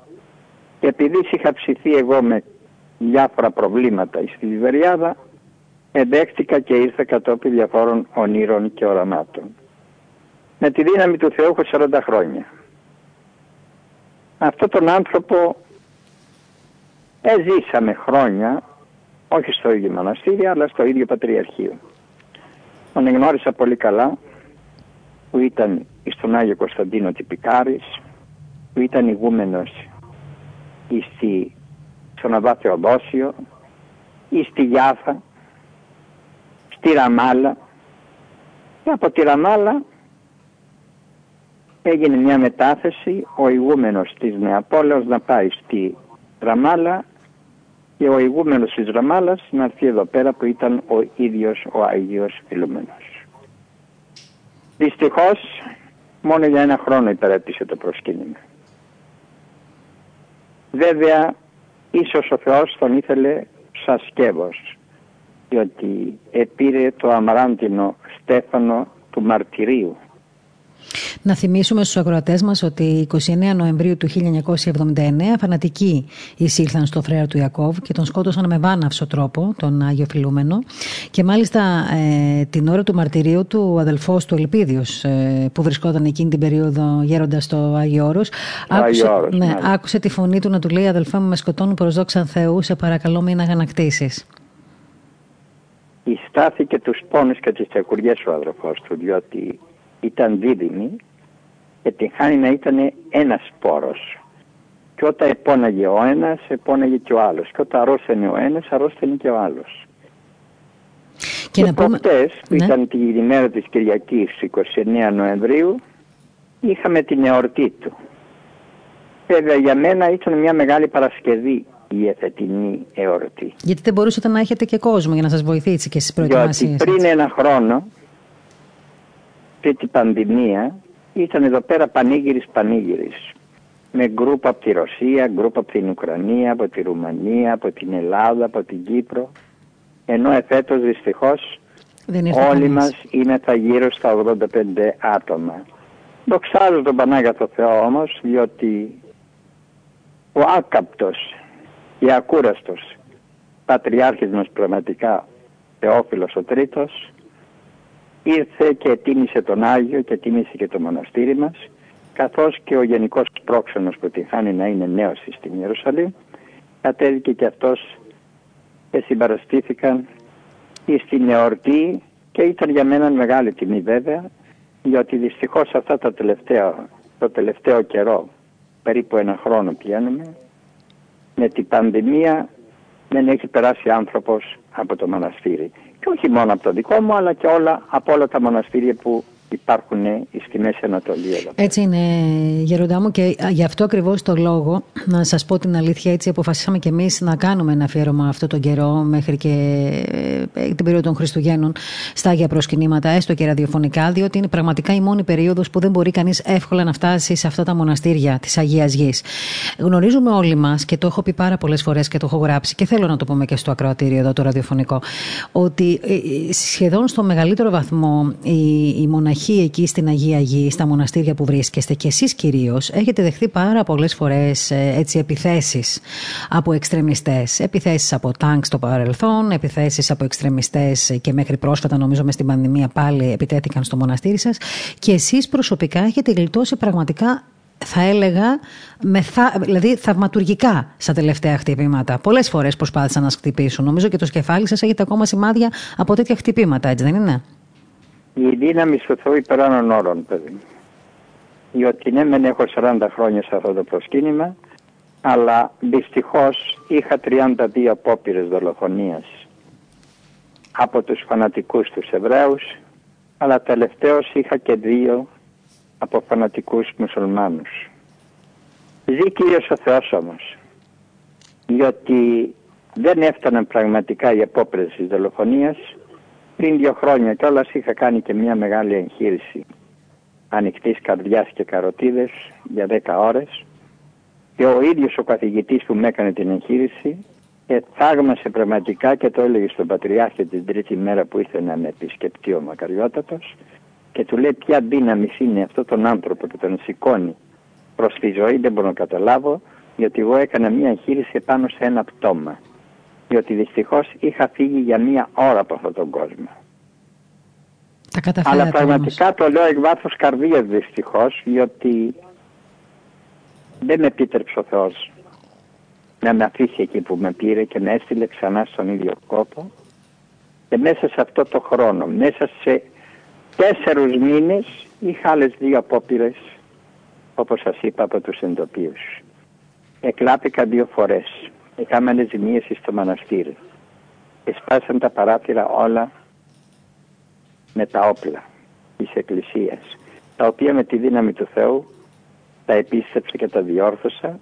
Και επειδή είχα ψηθεί εγώ με διάφορα προβλήματα στη Λιβεριάδα, εμπέχτηκα και ήρθα κατόπιν διαφόρων ονείρων και οραμάτων. Με τη δύναμη του Θεού έχω 40 χρόνια. Αυτό τον άνθρωπο Εζήσαμε χρόνια, όχι στο ίδιο μοναστήρι, αλλά στο ίδιο πατριαρχείο. Τον γνώρισα πολύ καλά, που ήταν στον Άγιο Κωνσταντίνο Τυπικάρης, που ήταν ηγούμενος στη, στον Αβά Θεοδόσιο, ή στη Γιάφα, στη Ραμάλα. Και από τη Ραμάλα έγινε μια μετάθεση ο ηγούμενος της Νεαπόλεως να πάει στη Ραμάλα και ο ηγούμενος της Ραμάλας να έρθει εδώ πέρα που ήταν ο ίδιος ο Άγιος Φιλούμενος. Δυστυχώς μόνο για ένα χρόνο υπερέπτυσε το προσκύνημα. Βέβαια ίσως ο Θεός τον ήθελε σαν σκεύος διότι επήρε το αμαράντινο στέφανο του μαρτυρίου να θυμίσουμε στους ακροατές μας ότι 29 Νοεμβρίου του 1979 φανατικοί εισήλθαν στο φρέα του Ιακώβ και τον σκότωσαν με βάναυσο τρόπο, τον Άγιο Φιλούμενο. Και μάλιστα ε, την ώρα του μαρτυρίου του ο αδελφός του Ελπίδιος ε, που βρισκόταν εκείνη την περίοδο γέροντας στο Άγιο Όρος, άκουσε, ναι, ναι, άκουσε τη φωνή του να του λέει αδελφέ μου με σκοτώνουν προς δόξαν Θεού, σε παρακαλώ μην αγανακτήσεις. Ιστάθηκε τους πόνους και τις τσεκουριές ο αδελφός του, διότι ήταν δίδυμη και την χάνει να ήταν ένας σπόρος. Και όταν επώναγε ο ένας, επώναγε και ο άλλος. Και όταν αρρώστανε ο ένας, αρρώστανε και ο άλλος. Και, και να πούμε... που ναι. ήταν την ημέρα της Κυριακής, 29 Νοεμβρίου, είχαμε την εορτή του. Βέβαια για μένα ήταν μια μεγάλη Παρασκευή η εφετινή εορτή. Γιατί δεν μπορούσατε να έχετε και κόσμο για να σας βοηθήσει και στις προετοιμασίες. Γιατί πριν ένα χρόνο, πριν την πανδημία, ήταν εδώ πέρα πανήγυρης πανήγυρης. Με γκρουπ από τη Ρωσία, γκρουπ από την Ουκρανία, από τη Ρουμανία, από την Ελλάδα, από την Κύπρο. Ενώ εφέτος δυστυχώς όλοι μας είναι θα γύρω στα 85 άτομα. Δοξάζω τον Πανάγαθο Θεό όμως διότι ο άκαπτος και ακούραστος πατριάρχης μας πραγματικά Θεόφιλος ο Τρίτος ήρθε και τίμησε τον Άγιο και τίμησε και το μοναστήρι μας καθώς και ο Γενικός Πρόξενος που τη χάνει να είναι νέος στην Ιερουσαλήμ κατέβηκε και αυτός και συμπαραστήθηκαν στην εορτή και ήταν για μένα μεγάλη τιμή βέβαια γιατί δυστυχώς αυτά τα τελευταία, το τελευταίο καιρό περίπου ένα χρόνο πηγαίνουμε με την πανδημία δεν έχει περάσει άνθρωπος από το μοναστήρι και όχι μόνο από το δικό μου αλλά και όλα από όλα τα μοναστήρια που υπάρχουν στη Μέση Ανατολή εδώ. Έτσι είναι Γεροντά μου και γι' αυτό ακριβώς το λόγο να σας πω την αλήθεια έτσι αποφασίσαμε και εμείς να κάνουμε ένα αφιέρωμα αυτό τον καιρό μέχρι και ε, την περίοδο των Χριστουγέννων στα Άγια Προσκυνήματα έστω και ραδιοφωνικά διότι είναι πραγματικά η μόνη περίοδος που δεν μπορεί κανείς εύκολα να φτάσει σε αυτά τα μοναστήρια της Αγίας Γης. Γνωρίζουμε όλοι μας και το έχω πει πάρα πολλές φορές και το έχω γράψει και θέλω να το πούμε και στο ακροατήριο εδώ το ραδιοφωνικό ότι ε, ε, σχεδόν στο μεγαλύτερο βαθμό η, η μοναχή εκεί στην Αγία Γη, στα μοναστήρια που βρίσκεστε και εσείς κυρίως έχετε δεχθεί πάρα πολλές φορές ε, έτσι, επιθέσεις από εξτρεμιστές. Επιθέσεις από τάγκ στο παρελθόν, επιθέσεις από εξτρεμιστές και μέχρι πρόσφατα νομίζω μες στην πανδημία πάλι επιτέθηκαν στο μοναστήρι σας και εσείς προσωπικά έχετε γλιτώσει πραγματικά θα έλεγα, με δηλαδή θαυματουργικά στα τελευταία χτυπήματα. Πολλές φορές προσπάθησαν να χτυπήσουν. Νομίζω και το σκεφάλι σας έχετε ακόμα σημάδια από τέτοια χτυπήματα, έτσι δεν είναι; Η δύναμη του Θεού υπεράνω όρων, παιδί. Διότι ναι, μεν έχω 40 χρόνια σε αυτό το προσκύνημα, αλλά δυστυχώς είχα 32 απόπειρες δολοφονίας από τους φανατικούς τους Εβραίους, αλλά τελευταίως είχα και δύο από φανατικούς μουσουλμάνους. Ζει Κύριος ο Θεός όμως, διότι δεν έφταναν πραγματικά οι απόπειρες της δολοφονίας, πριν δύο χρόνια κιόλας είχα κάνει και μια μεγάλη εγχείρηση. Ανοιχτής καρδιάς και καροτίδες για 10 ώρες. Και ο ίδιος ο καθηγητής που με έκανε την εγχείρηση ε, θαύμασε πραγματικά και το έλεγε στον Πατριάρχη την τρίτη μέρα που ήρθε να με επισκεπτεί ο Μακαριότατος και του λέει ποια δύναμη είναι αυτό τον άνθρωπο που τον σηκώνει προς τη ζωή δεν μπορώ να καταλάβω γιατί εγώ έκανα μια εγχείρηση πάνω σε ένα πτώμα διότι δυστυχώς είχα φύγει για μια ώρα από αυτόν τον κόσμο. Αλλά πραγματικά το λέω εκ βάθους καρδίας δυστυχώς διότι δεν με επίτρεψε ο Θεός να με αφήσει εκεί που με πήρε και με έστειλε ξανά στον ίδιο κόπο και μέσα σε αυτό το χρόνο, μέσα σε τέσσερους μήνες είχα άλλες δύο απόπειρες όπως σας είπα από τους εντοπίους. Εκλάπηκα δύο φορές. Είχαμε ζημίες στο μοναστήρι. Εσπάσαν τα παράθυρα όλα με τα όπλα της Εκκλησίας, τα οποία με τη δύναμη του Θεού τα επίστεψα και τα διόρθωσα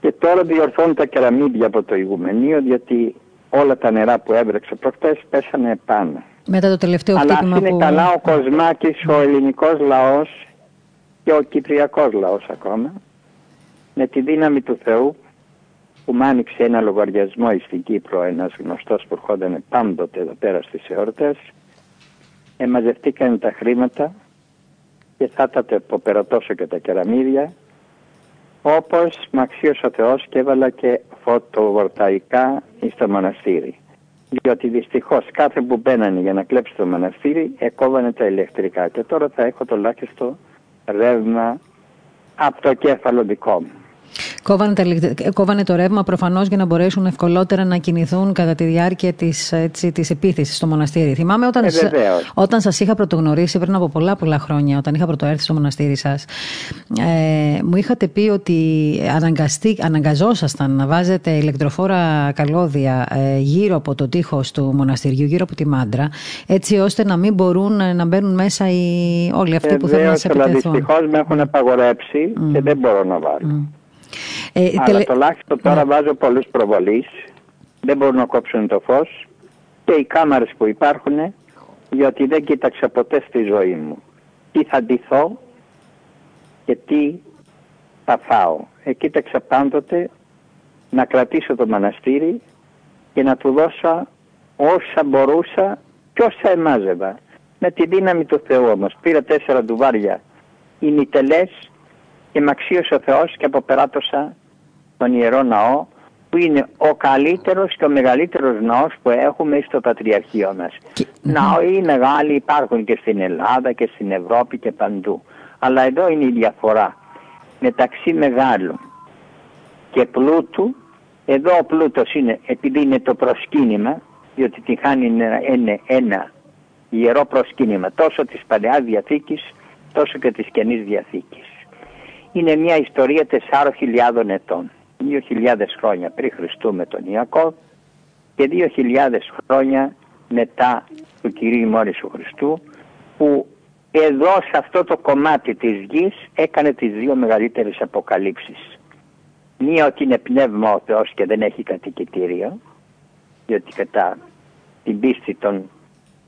και τώρα διορθώνουν τα κεραμίδια από το ηγουμενείο γιατί όλα τα νερά που έβρεξε προχτές πέσανε πάνω. Μετά το τελευταίο Αλλά χτύπημα είναι που... καλά ο Κοσμάκης, ο ελληνικός λαός και ο κυπριακός λαός ακόμα με τη δύναμη του Θεού που μου άνοιξε ένα λογαριασμό στην Κύπρο ένας γνωστός που ερχόταν πάντοτε εδώ πέρα στις εορτές εμαζευτήκαν τα χρήματα και θα τα τεποπερατώσω και τα κεραμίδια όπως μ' αξίωσε ο Θεός και έβαλα και φωτοβολταϊκά στο μοναστήρι. Διότι δυστυχώς κάθε που μπαίνανε για να κλέψει το μοναστήρι εκόβανε τα ηλεκτρικά και τώρα θα έχω το λάχιστο ρεύμα από το κέφαλο δικό μου. Κόβανε, τα, κόβανε το ρεύμα προφανώς για να μπορέσουν ευκολότερα να κινηθούν κατά τη διάρκεια της, έτσι, της επίθεσης στο μοναστήρι. Θυμάμαι όταν, ε, όταν σας είχα πρωτογνωρίσει πριν από πολλά πολλά χρόνια, όταν είχα πρωτοέρθει στο μοναστήρι σας, ε, μου είχατε πει ότι αναγκαστή, αναγκαζόσασταν να βάζετε ηλεκτροφόρα καλώδια ε, γύρω από το τείχος του μοναστηριού, γύρω από τη μάντρα, έτσι ώστε να μην μπορούν ε, να μπαίνουν μέσα οι, όλοι αυτοί που θέλουν να σε επιτεθούν. Δυστυχώς με έχουν απαγορέψει mm. και δεν μπορώ να βάλω. Mm. Ε, Αλλά τελε... τουλάχιστον τώρα ναι. βάζω πολλούς προβολείς, δεν μπορούν να κόψουν το φως και οι κάμερες που υπάρχουν, γιατί δεν κοίταξα ποτέ στη ζωή μου τι θα ντυθώ και τι θα φάω. Ε, κοίταξα πάντοτε να κρατήσω το μοναστήρι και να του δώσω όσα μπορούσα και όσα εμάζευα. Με τη δύναμη του Θεού όμως. Πήρα τέσσερα ντουβάρια ημιτελές και με αξίωσε ο Θεός και αποπεράτωσα τον Ιερό Ναό που είναι ο καλύτερος και ο μεγαλύτερος ναός που έχουμε στο Πατριαρχείο μας. Και... Ναοί μεγάλοι υπάρχουν και στην Ελλάδα και στην Ευρώπη και παντού. Αλλά εδώ είναι η διαφορά μεταξύ μεγάλου και πλούτου. Εδώ ο πλούτος είναι επειδή είναι το προσκύνημα, διότι τη χάνει ένα, ένα, ένα ιερό προσκύνημα τόσο της Παλαιάς Διαθήκης τόσο και της Καινής Διαθήκης. Είναι μια ιστορία 4.000 ετών. 2.000 χρόνια πριν Χριστού με τον Ιακώβ και 2.000 χρόνια μετά του Κυρίου Μόρις Χριστού που εδώ σε αυτό το κομμάτι της γης έκανε τις δύο μεγαλύτερες αποκαλύψεις. Μία ότι είναι πνεύμα ο Θεός και δεν έχει κατοικητήριο διότι κατά την πίστη των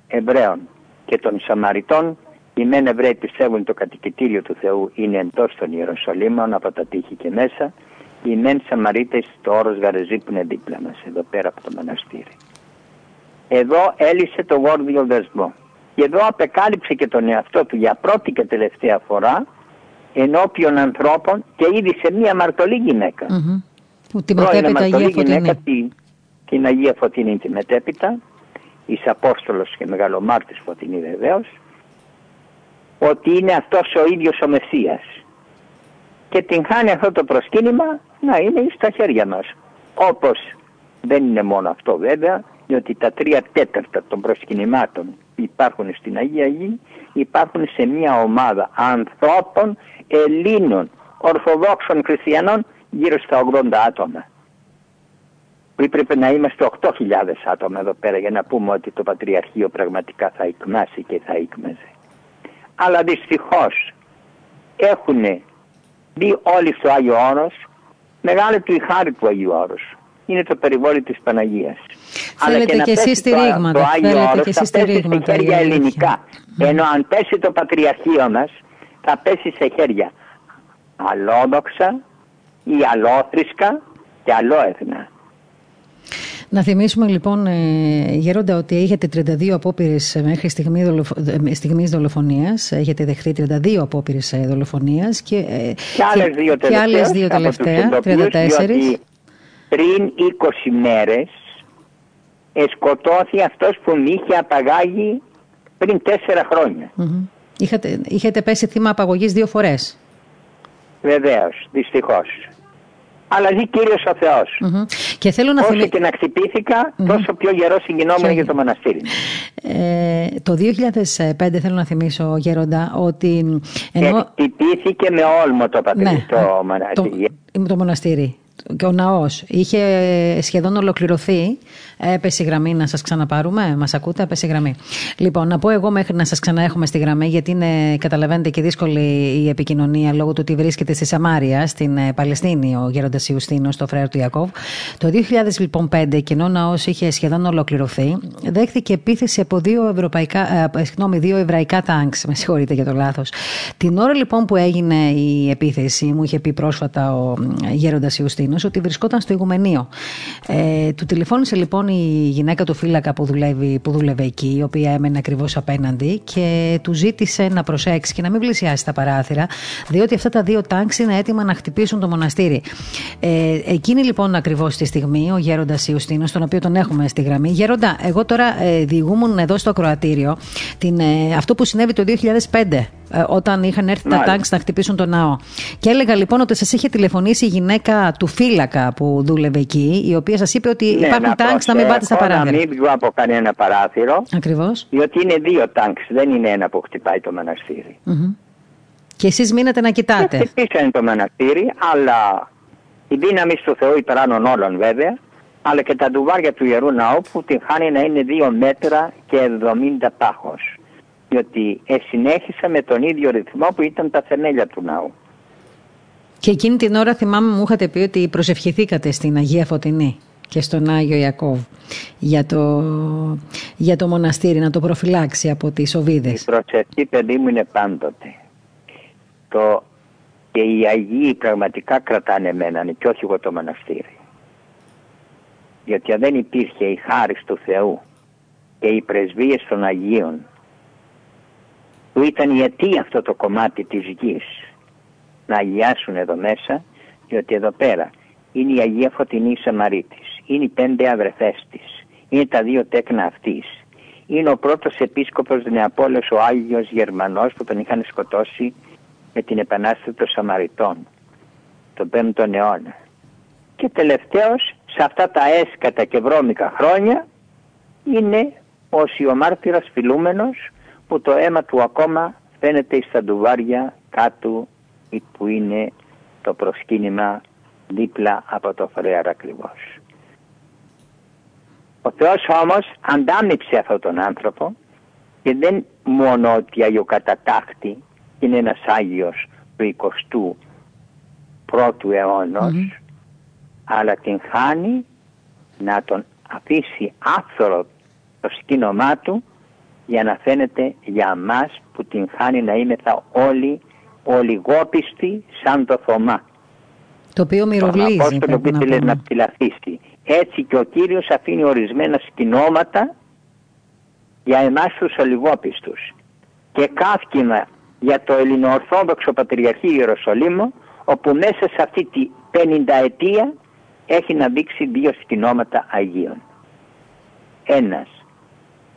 Εβραίων και των Σαμαριτών οι μεν Εβραίοι πιστεύουν ότι το κατοικητήριο του Θεού είναι εντός των Ιεροσολύμων από τα τείχη και μέσα οι μεν Σαμαρίτες στο όρος Γαρεζή που είναι δίπλα μας, εδώ πέρα από το μοναστήρι. Εδώ έλυσε το γόρδιο δεσμό. Και εδώ απεκάλυψε και τον εαυτό του για πρώτη και τελευταία φορά ενώπιον ανθρώπων και ήδη σε μία μαρτωλή γυναίκα. Mm-hmm. Που τη μετέπειτα Αγία Γυναίκα, την, την Αγία Φωτεινή τη μετέπειτα, εις Απόστολος και Μεγαλομάρτης Φωτεινή βεβαίως, ότι είναι αυτός ο ίδιος ο Μεσσίας. Και την χάνει αυτό το προσκύνημα να είναι στα χέρια μας. Όπως δεν είναι μόνο αυτό βέβαια, διότι τα τρία τέταρτα των προσκυνημάτων που υπάρχουν στην Αγία Γη υπάρχουν σε μια ομάδα ανθρώπων Ελλήνων, Ορθοδόξων Χριστιανών γύρω στα 80 άτομα. Που έπρεπε να είμαστε 8.000 άτομα εδώ πέρα για να πούμε ότι το Πατριαρχείο πραγματικά θα εκμάσει και θα εκμέζε. Αλλά δυστυχώς έχουν μπει όλοι στο Άγιο Όρος Μεγάλη του η χάρη του Αγίου Όρους. Είναι το περιβόλι της Παναγίας. Θέλετε και, να και εσείς πέσει το- στηρίγματα, Το, Άγιο θέλετε Όρος και θα εσείς πέσει σε στηρίγματα, η χέρια αλήθεια. ελληνικά. Ενώ αν πέσει το Πατριαρχείο μας θα πέσει σε χέρια αλόδοξα ή αλόθρησκα και αλόεθνα. Να θυμίσουμε λοιπόν, ε, Γέροντα, ότι έχετε 32 απόπειρες μέχρι στιγμή δολοφο... ε, στιγμής δολοφονίας. Έχετε δεχθεί 32 απόπειρες δολοφονίας και, ε, Και άλλες δύο και άλλες δύο από τους τελευταία, εντοπίους, 34. διότι πριν 20 μέρες εσκοτώθη αυτός που με είχε απαγάγει πριν 4 χρόνια. Μμμ. Είχατε, είχατε πέσει θύμα απαγωγής δύο φορές. Βεβαίως, δυστυχώς. Αλλά ζει Κύριος ο Θεός. Μμμ. Και θέλω να Όσο θυμίσω. και να χτυπήθηκα, τόσο πιο γερό συγκινόμουν Πιο- για το μοναστήρι. Ε, το 2005 θέλω να θυμίσω, Γέροντα, ότι Και ενώ... χτυπήθηκε με όλμο το πατρί, Ναι, το το, μοναστήρι. το μοναστήρι. Και ο ναός είχε σχεδόν ολοκληρωθεί. Έπεσε η γραμμή να σας ξαναπάρουμε. Μας ακούτε, έπεσε η γραμμή. Λοιπόν, να πω εγώ μέχρι να σας ξαναέχουμε στη γραμμή, γιατί είναι, καταλαβαίνετε, και δύσκολη η επικοινωνία λόγω του ότι βρίσκεται στη Σαμάρια, στην ε, Παλαιστίνη, ο Γέροντας Ιουστίνος, το φρέρο του Ιακώβ. Το 2005, και ενώ ο ναός είχε σχεδόν ολοκληρωθεί, δέχθηκε επίθεση από δύο, ευρωπαϊκά, ε, συγγνώμη, δύο εβραϊκά τάγκς. Με συγχωρείτε για το λάθος. Την ώρα λοιπόν που έγινε η επίθεση, μου είχε πει πρόσφατα ο Γέροντας Ιουστίνος ότι βρισκόταν στο ηγουμενείο. Ε, του τηλεφώνησε λοιπόν η γυναίκα του φύλακα που, δουλεύει, που δούλευε εκεί, η οποία έμενε ακριβώς απέναντι και του ζήτησε να προσέξει και να μην πλησιάσει τα παράθυρα, διότι αυτά τα δύο τάγκ είναι έτοιμα να χτυπήσουν το μοναστήρι. Ε, εκείνη λοιπόν ακριβώς τη στιγμή, ο Γέροντας Ιουστίνος, τον οποίο τον έχουμε στη γραμμή. Γέροντα, εγώ τώρα ε, διηγούμουν εδώ στο ακροατήριο την, ε, αυτό που συνέβη το 2005 ε, όταν είχαν έρθει τα Μάλιστα. τάγκ να χτυπήσουν τον ναό. Και έλεγα λοιπόν ότι σας είχε τηλεφωνήσει η γυναίκα του φύλακα που δούλευε εκεί, η οποία σας είπε ότι Ναι, υπάρχουν τάγκ να μην πάτε στα προσέχω, παράθυρα. Να μην βγω από κανένα παράθυρο, Ακριβώς. διότι είναι δύο τάγκς, δεν είναι ένα που χτυπάει το μοναστήρι. Και εσείς μείνατε να κοιτάτε. Χτυπήσανε το μοναστήρι, αλλά η δύναμη του Θεού υπεράνω όλων βέβαια, αλλά και τα ντουβάρια του Ιερού Ναού που την χάνει να είναι 2 μέτρα και 70 πάχος. Διότι ε, συνέχισα με τον ίδιο ρυθμό που ήταν τα θεμέλια του ναού. Και εκείνη την ώρα θυμάμαι μου είχατε πει ότι προσευχηθήκατε στην Αγία Φωτεινή και στον Άγιο Ιακώβ για το, για το μοναστήρι να το προφυλάξει από τις Η οβίδες. προσευχή παιδί μου είναι πάντοτε. Το, και οι Αγίοι πραγματικά κρατάνε εμένα και όχι εγώ το μοναστήρι. Γιατί αν δεν υπήρχε η χάρη του Θεού και οι πρεσβείες των Αγίων που ήταν η αιτία αυτό το κομμάτι της γης. Να αγιάσουν εδώ μέσα διότι εδώ πέρα είναι η Αγία Φωτεινή Σαμαρίτης. Είναι οι πέντε αδερφές της. Είναι τα δύο τέκνα αυτής. Είναι ο πρώτος επίσκοπος Νεαπόλεως ο Άγιος Γερμανός που τον είχαν σκοτώσει με την επανάσταση των Σαμαριτών τον 5ο αιώνα. Και τελευταίος σε αυτά τα έσκατα και βρώμικα χρόνια είναι ο σιωμάρτυρας φιλούμενος που το αίμα του ακόμα φαίνεται στα ντουβάρια κάτω που είναι το προσκύνημα δίπλα από το φρέαρα ακριβώς. Ο Θεός όμως αντάμυψε αυτόν τον άνθρωπο και δεν μόνο ότι αγιοκατατάχτη είναι ένας Άγιος του 21ου αιώνος αλλά την χάνει να τον αφήσει άφθορο το σκήνομά του για να φαίνεται για μας που την χάνει να είμαστε όλοι ολιγόπιστοι σαν το Θωμά. Το οποίο Τον μυροβλίζει. Απόστολο πρέπει που να ήθελε πούμε. να ψηλαφίσει. Έτσι και ο Κύριος αφήνει ορισμένα σκηνώματα για εμάς τους ολιγόπιστους. Και κάφκιμα για το Ελληνοορθόδοξο Πατριαρχείο Ιεροσολύμου όπου μέσα σε αυτή τη 50 ετία έχει να δείξει δύο σκηνώματα Αγίων. Ένας,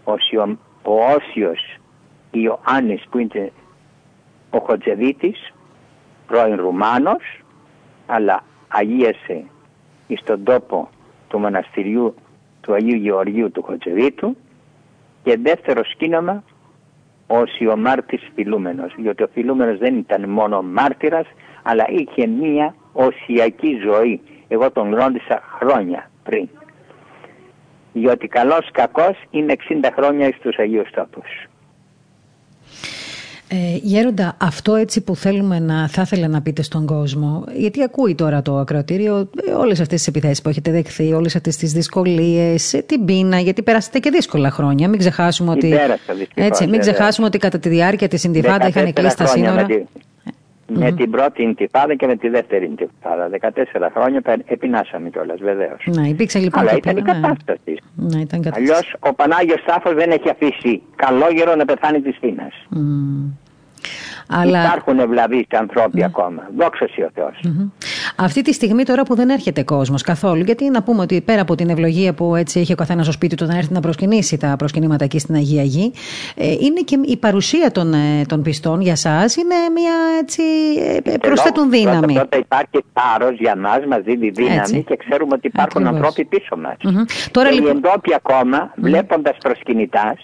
ο, Σιο, ο Όσιος Ιωάννης που είναι ο Χοτζεβίτης, πρώην Ρουμάνος, αλλά αγίασε στον τόπο του μοναστηριού του Αγίου Γεωργίου του Χοτζεβίτου και δεύτερο σκήνομα ο Σιωμάρτης Φιλούμενος, διότι ο Φιλούμενος δεν ήταν μόνο μάρτυρας, αλλά είχε μία οσιακή ζωή. Εγώ τον γνώρισα χρόνια πριν. Διότι καλός κακός είναι 60 χρόνια στους Αγίους Τόπους. Ε, Γέροντα, αυτό έτσι που θέλουμε να θα ήθελα να πείτε στον κόσμο, γιατί ακούει τώρα το ακροατήριο ε, όλες αυτές τις επιθέσεις που έχετε δεχθεί, όλες αυτές τις δυσκολίες, ε, την πείνα, γιατί περάσατε και δύσκολα χρόνια. Μην ξεχάσουμε ότι. Πέρασα, δυστυχώς, έτσι, μην βέβαια. ξεχάσουμε ότι κατά τη διάρκεια της Ιντιφάντα είχαν 14 κλείσει τα χρόνια σύνορα. Με, τη- με την πρώτη Ιντιφάδα και με τη δεύτερη Ιντιφάδα. 14 χρόνια πε- επεινάσαμε κιόλας, βεβαίως. Ναι, υπήρξε λοιπόν Αλλά και ήταν η πείνα, ναι. κατάστασης. Ναι, ήταν Αλλιώ κατάσταση. ο Πανάγιος Τάφος δεν έχει αφήσει καλόγερο να πεθάνει της πείνα. Μμμ. Αλλά Υπάρχουν ευλαβείς άνθρωποι ακόμα. Δόξα σοι ο Θεός. Μμμ. Αυτή τη στιγμή τώρα που δεν έρχεται κόσμος καθόλου, γιατί να πούμε ότι πέρα από την ευλογία που έτσι έχει ο καθένας στο σπίτι του να έρθει να προσκυνήσει τα προσκυνήματα εκεί στην Αγία Γη, ε, είναι και η παρουσία των, ε, των πιστών για σας είναι μια έτσι ε, ε, προσθέτουν δύναμη. Πρώτα, πρώτα υπάρχει θάρρος για μας, μας δίνει δύναμη Έτσι. και ξέρουμε ότι υπάρχουν Ακριβώς. ανθρώποι πίσω μας. Μμμ. Τώρα και οι λοιπόν. εντόπιοι ακόμα, βλέποντας προσκυνητάς,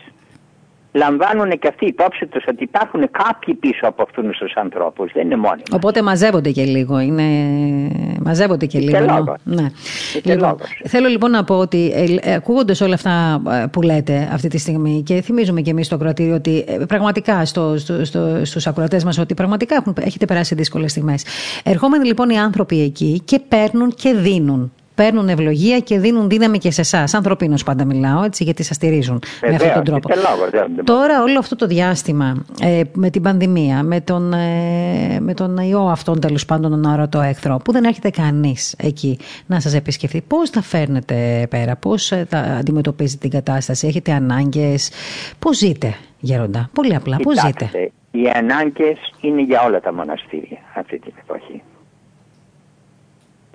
λαμβάνουν και αυτοί υπόψη τους ότι υπάρχουν κάποιοι πίσω από αυτούς τους ανθρώπους. Δεν είναι μόνοι μας. Οπότε μαζεύονται και λίγο. Είναι... Μαζεύονται και Είτε λίγο. ενώ- λόγος. Ναι. Είτε Λοιπόν, λόγος. θέλω λοιπόν να πω ότι ε, ακούγοντας όλα αυτά ε, που λέτε αυτή τη στιγμή και θυμίζουμε και εμείς στο κρατήριο ότι ε, πραγματικά στο, στο, στο, στους ακροατές μας ότι πραγματικά έχουν, έχετε περάσει δύσκολες στιγμές. Ερχόμενοι λοιπόν οι άνθρωποι εκεί και παίρνουν και δίνουν. Παίρνουν ευλογία και δίνουν δύναμη και σε εσάς. Ανθρωπίνω πάντα μιλάω, έτσι, γιατί σας στηρίζουν με αυτόν Βεβαίως, τον τρόπο. είτε λόγος, δεν- Τώρα όλο αυτό το διάστημα ε, με την πανδημία, με τον, ε, με τον ιό αυτόν τέλος πάντων τον αόρατο εχθρό, που δεν έρχεται κανείς εκεί να σας επισκεφθεί, πώς τα φέρνετε πέρα, πώς θα αντιμετωπίζετε την κατάσταση, έχετε ανάγκες, πώς ζείτε, Γέροντα, πολύ απλά, πώς ζείτε; Κοιτάξτε, οι ανάγκες είναι για όλα τα μοναστήρια αυτή την εποχή.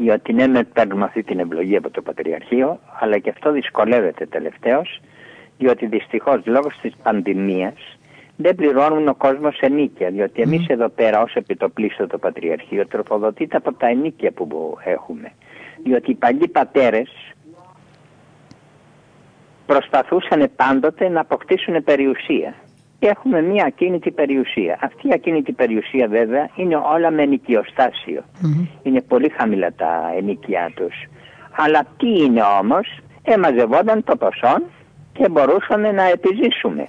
Διότι ναι, με παίρνουμε αυτή την ευλογία από το Πατριαρχείο, αλλά και αυτό δυσκολεύεται τελευταίως, διότι δυστυχώς λόγω της πανδημίας δεν πληρώνουν ο κόσμος ενίκεια. Διότι εμείς εδώ πέρα, ως επιτοπλίστο το Πατριαρχείο, τροφοδοτείται από τα ενίκεια που έχουμε. Διότι οι παλιοί πατέρες προσπαθούσαν πάντοτε να αποκτήσουν περιουσία. Και έχουμε μία ακίνητη περιουσία. Αυτή η ακίνητη περιουσία βέβαια είναι όλα με ενοικιοστάσιο. Είναι πολύ χαμηλά τα ενοικιά τους. Αλλά τι είναι όμως, εμαζευόταν το ποσό και μπορούσαμε να επιζήσουμε.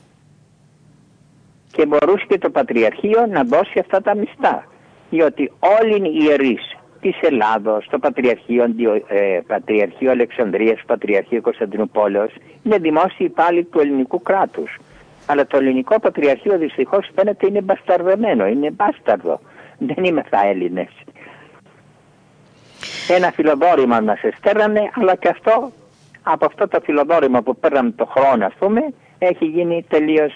Και μπορούσε και το Πατριαρχείο να δώσει αυτά τα μισθά. Διότι όλοι οι ιερείς της Ελλάδος, το Πατριαρχείο, Αντιο- ε, Πατριαρχείο Αλεξανδρίας, Πατριαρχείο Κωνσταντινούπολεως, είναι δημόσιοι υπάλληλοι του ελληνικού κράτους. Αλλά το ελληνικό Πατριαρχείο δυστυχώς φαίνεται είναι μπασταρδεμένο, είναι μπάσταρδο. Δεν είμαστε Έλληνες. Ένα φιλοδόρημα μας εστέρνανε, αλλά και αυτό, από αυτό το φιλοδόρημα που παίρναμε το χρόνο, ας πούμε, έχει γίνει τελείως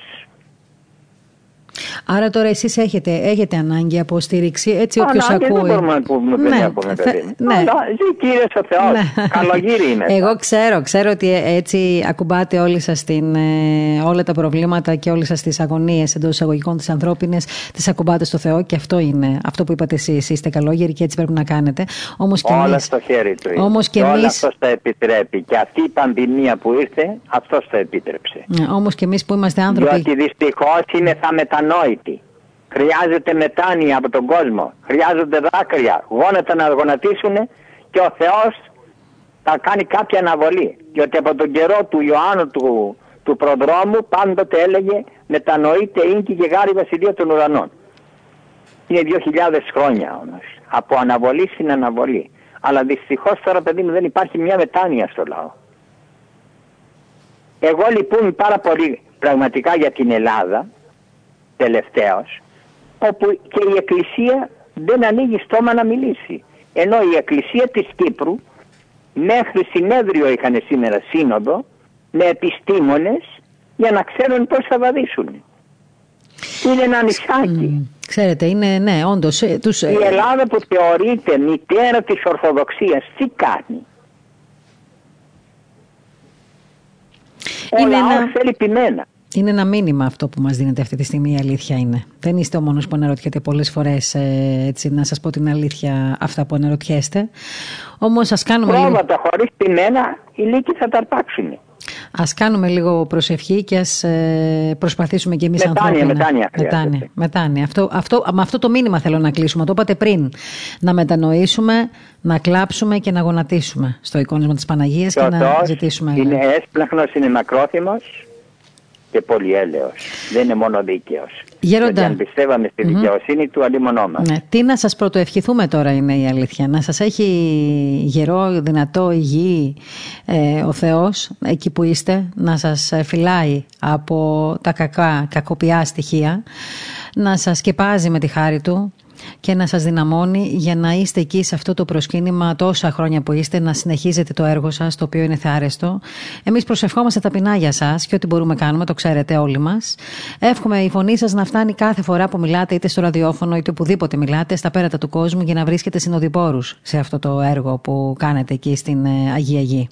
Άρα τώρα εσείς έχετε, έχετε ανάγκη από στήριξη, έτσι όποιος Ανάγκη ακούει. δεν μπορούμε να πούμε δεν έχουμε θε- παιδί. ναι. Αλλά ζει κύριε ο Θεός. Ναι. Καλογύρι είναι. Εγώ ξέρω, ξέρω ότι έτσι ακουμπάτε όλοι σας την, ε, όλα τα προβλήματα και όλες σας τις αγωνίες εντός εισαγωγικών της ανθρώπινες τις ακουμπάτε στο Θεό και αυτό είναι αυτό που είπατε εσείς. Είστε καλόγεροι και έτσι πρέπει να κάνετε. Όμως και Όλα εμείς, στο χέρι του είναι. Όμως και όλα εμείς- αυτός τα επιτρέπει. Και αυτή η πανδημία που ήρθε, αυτός το επίτρεψε. Ναι, όμως και εμείς που είμαστε άνθρωποι... Διότι δυστυχώς είναι θα μετανόητοι. Χρειάζεται μετάνοια από τον κόσμο. Χρειάζονται δάκρυα. Γόνατα να γονατίσουν και ο Θεός θα κάνει κάποια αναβολή. Διότι από τον καιρό του Ιωάννου του, του προδρόμου πάντοτε έλεγε μετανοείται ίνκη και γάρι βασιλεία των ουρανών. Είναι 2.000 χρόνια όμως. Από αναβολή στην αναβολή. Αλλά δυστυχώς τώρα παιδί μου δεν υπάρχει μια μετάνοια στο λαό. Εγώ λυπούμαι πάρα πολύ πραγματικά για την Ελλάδα τελευταίως όπου και η Εκκλησία δεν ανοίγει στόμα να μιλήσει. Ενώ η Εκκλησία της Κύπρου μέχρι συνέδριο είχαν σήμερα σύνοδο με επιστήμονες για να ξέρουν πώς θα βαδίσουν. Είναι ένα νησάκι. Μ, Ξέρετε, είναι, ναι, όντως, ε, τους, ε, Η Ελλάδα που θεωρείται μητέρα της Ορθοδοξίας τι κάνει; Ο Είναι λαός ένα- θέλει πειμένα. Είναι ένα μήνυμα αυτό που μας δίνεται αυτή τη στιγμή, η αλήθεια είναι. Δεν είστε ο μόνος που αναρωτιέται πολλές φορές, ε, έτσι, να σας πω την αλήθεια, αυτά που αναρωτιέστε. Όμως ας κάνουμε, λίγο, Πρόβατα χωρίς πειμένα οι λύκοι θα τα αρπάξουν. ας κάνουμε λίγο προσευχή και ας ε, προσπαθήσουμε και εμείς Μετάνοια, ανθρώπινα. μετάνοια χρειάζεται. μετάνοια, μετάνοια. Αυτό, αυτό, με αυτό το μήνυμα θέλω να κλείσουμε. Το είπατε πριν. Να μετανοήσουμε, να κλάψουμε και να γονατίσουμε στο εικόνισμα της Παναγίας και, Και ο να Θεός ζητήσουμε. είναι έσπλαχνος, είναι μακρόθυμος και πολυέλεος. Δεν είναι μόνο δίκαιος. Γέροντα. Γιατί αν πιστεύαμε στη δικαιοσύνη του, αλλημονόμαστε. Ναι. Τι να σας πρωτοευχηθούμε τώρα είναι η αλήθεια. Να σας έχει γερό, δυνατό, υγιή ε, ο Θεός εκεί που είστε. Να σας φυλάει από τα κακά, κακοπιά στοιχεία. Να σας σκεπάζει με τη χάρη του και να σας δυναμώνει για να είστε εκεί σε αυτό το προσκύνημα τόσα χρόνια που είστε, να συνεχίζετε το έργο σας, το οποίο είναι θεάρεστο. Εμείς προσευχόμαστε ταπεινά για σας και ό,τι μπορούμε κάνουμε, το ξέρετε όλοι μας. Εύχομαι η φωνή σας να φτάνει κάθε φορά που μιλάτε, είτε στο ραδιόφωνο είτε οπουδήποτε μιλάτε, στα πέρατα του κόσμου για να βρίσκετε συνοδοιπόρους σε αυτό το έργο που κάνετε εκεί στην ε, Αγία Γη.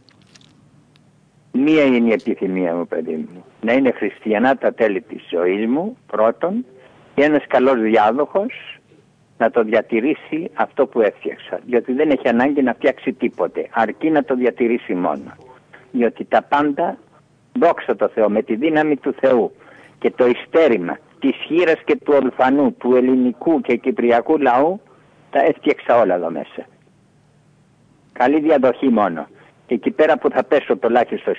Μία είναι η επιθυμία μου, παιδί μου. Να είναι χριστιανά τα τέλη της ζωής μου, πρώτον, και ένας καλός διάδοχος να το διατηρήσει αυτό που έφτιαξα. Διότι δεν έχει ανάγκη να φτιάξει τίποτε, αρκεί να το διατηρήσει μόνο. Διότι τα πάντα, δόξα τω Θεώ, με τη δύναμη του Θεού και το ιστέρημα της χείρας και του ορφανού, του ελληνικού και κυπριακού λαού, τα έφτιαξα όλα εδώ μέσα. Καλή διαδοχή μόνο. Και εκεί πέρα που θα πέσω τουλάχιστον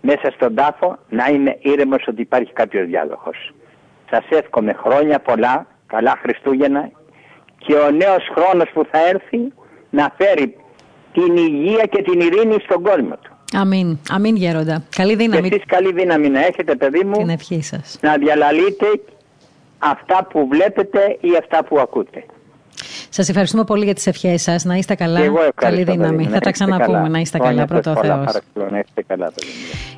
μέσα στον τάφο να είμαι ήρεμος ότι υπάρχει κάποιος διάδοχος. Σας εύχομαι χρόνια πολλά καλά Χριστούγεννα και ο νέος χρόνος που θα έρθει να φέρει την υγεία και την ειρήνη στον κόσμο του. Αμήν. Αμήν γέροντα. Καλή δύναμη. Και εσείς καλή δύναμη να έχετε παιδί μου. Την ευχή σας. Να διαλαλείτε αυτά που βλέπετε ή αυτά που ακούτε. Σας ευχαριστούμε πολύ για τις ευχές σας. Να είστε καλά. Καλή δύναμη. Θα τα ξαναπούμε. Να είστε καλά, πρώτο Θεός.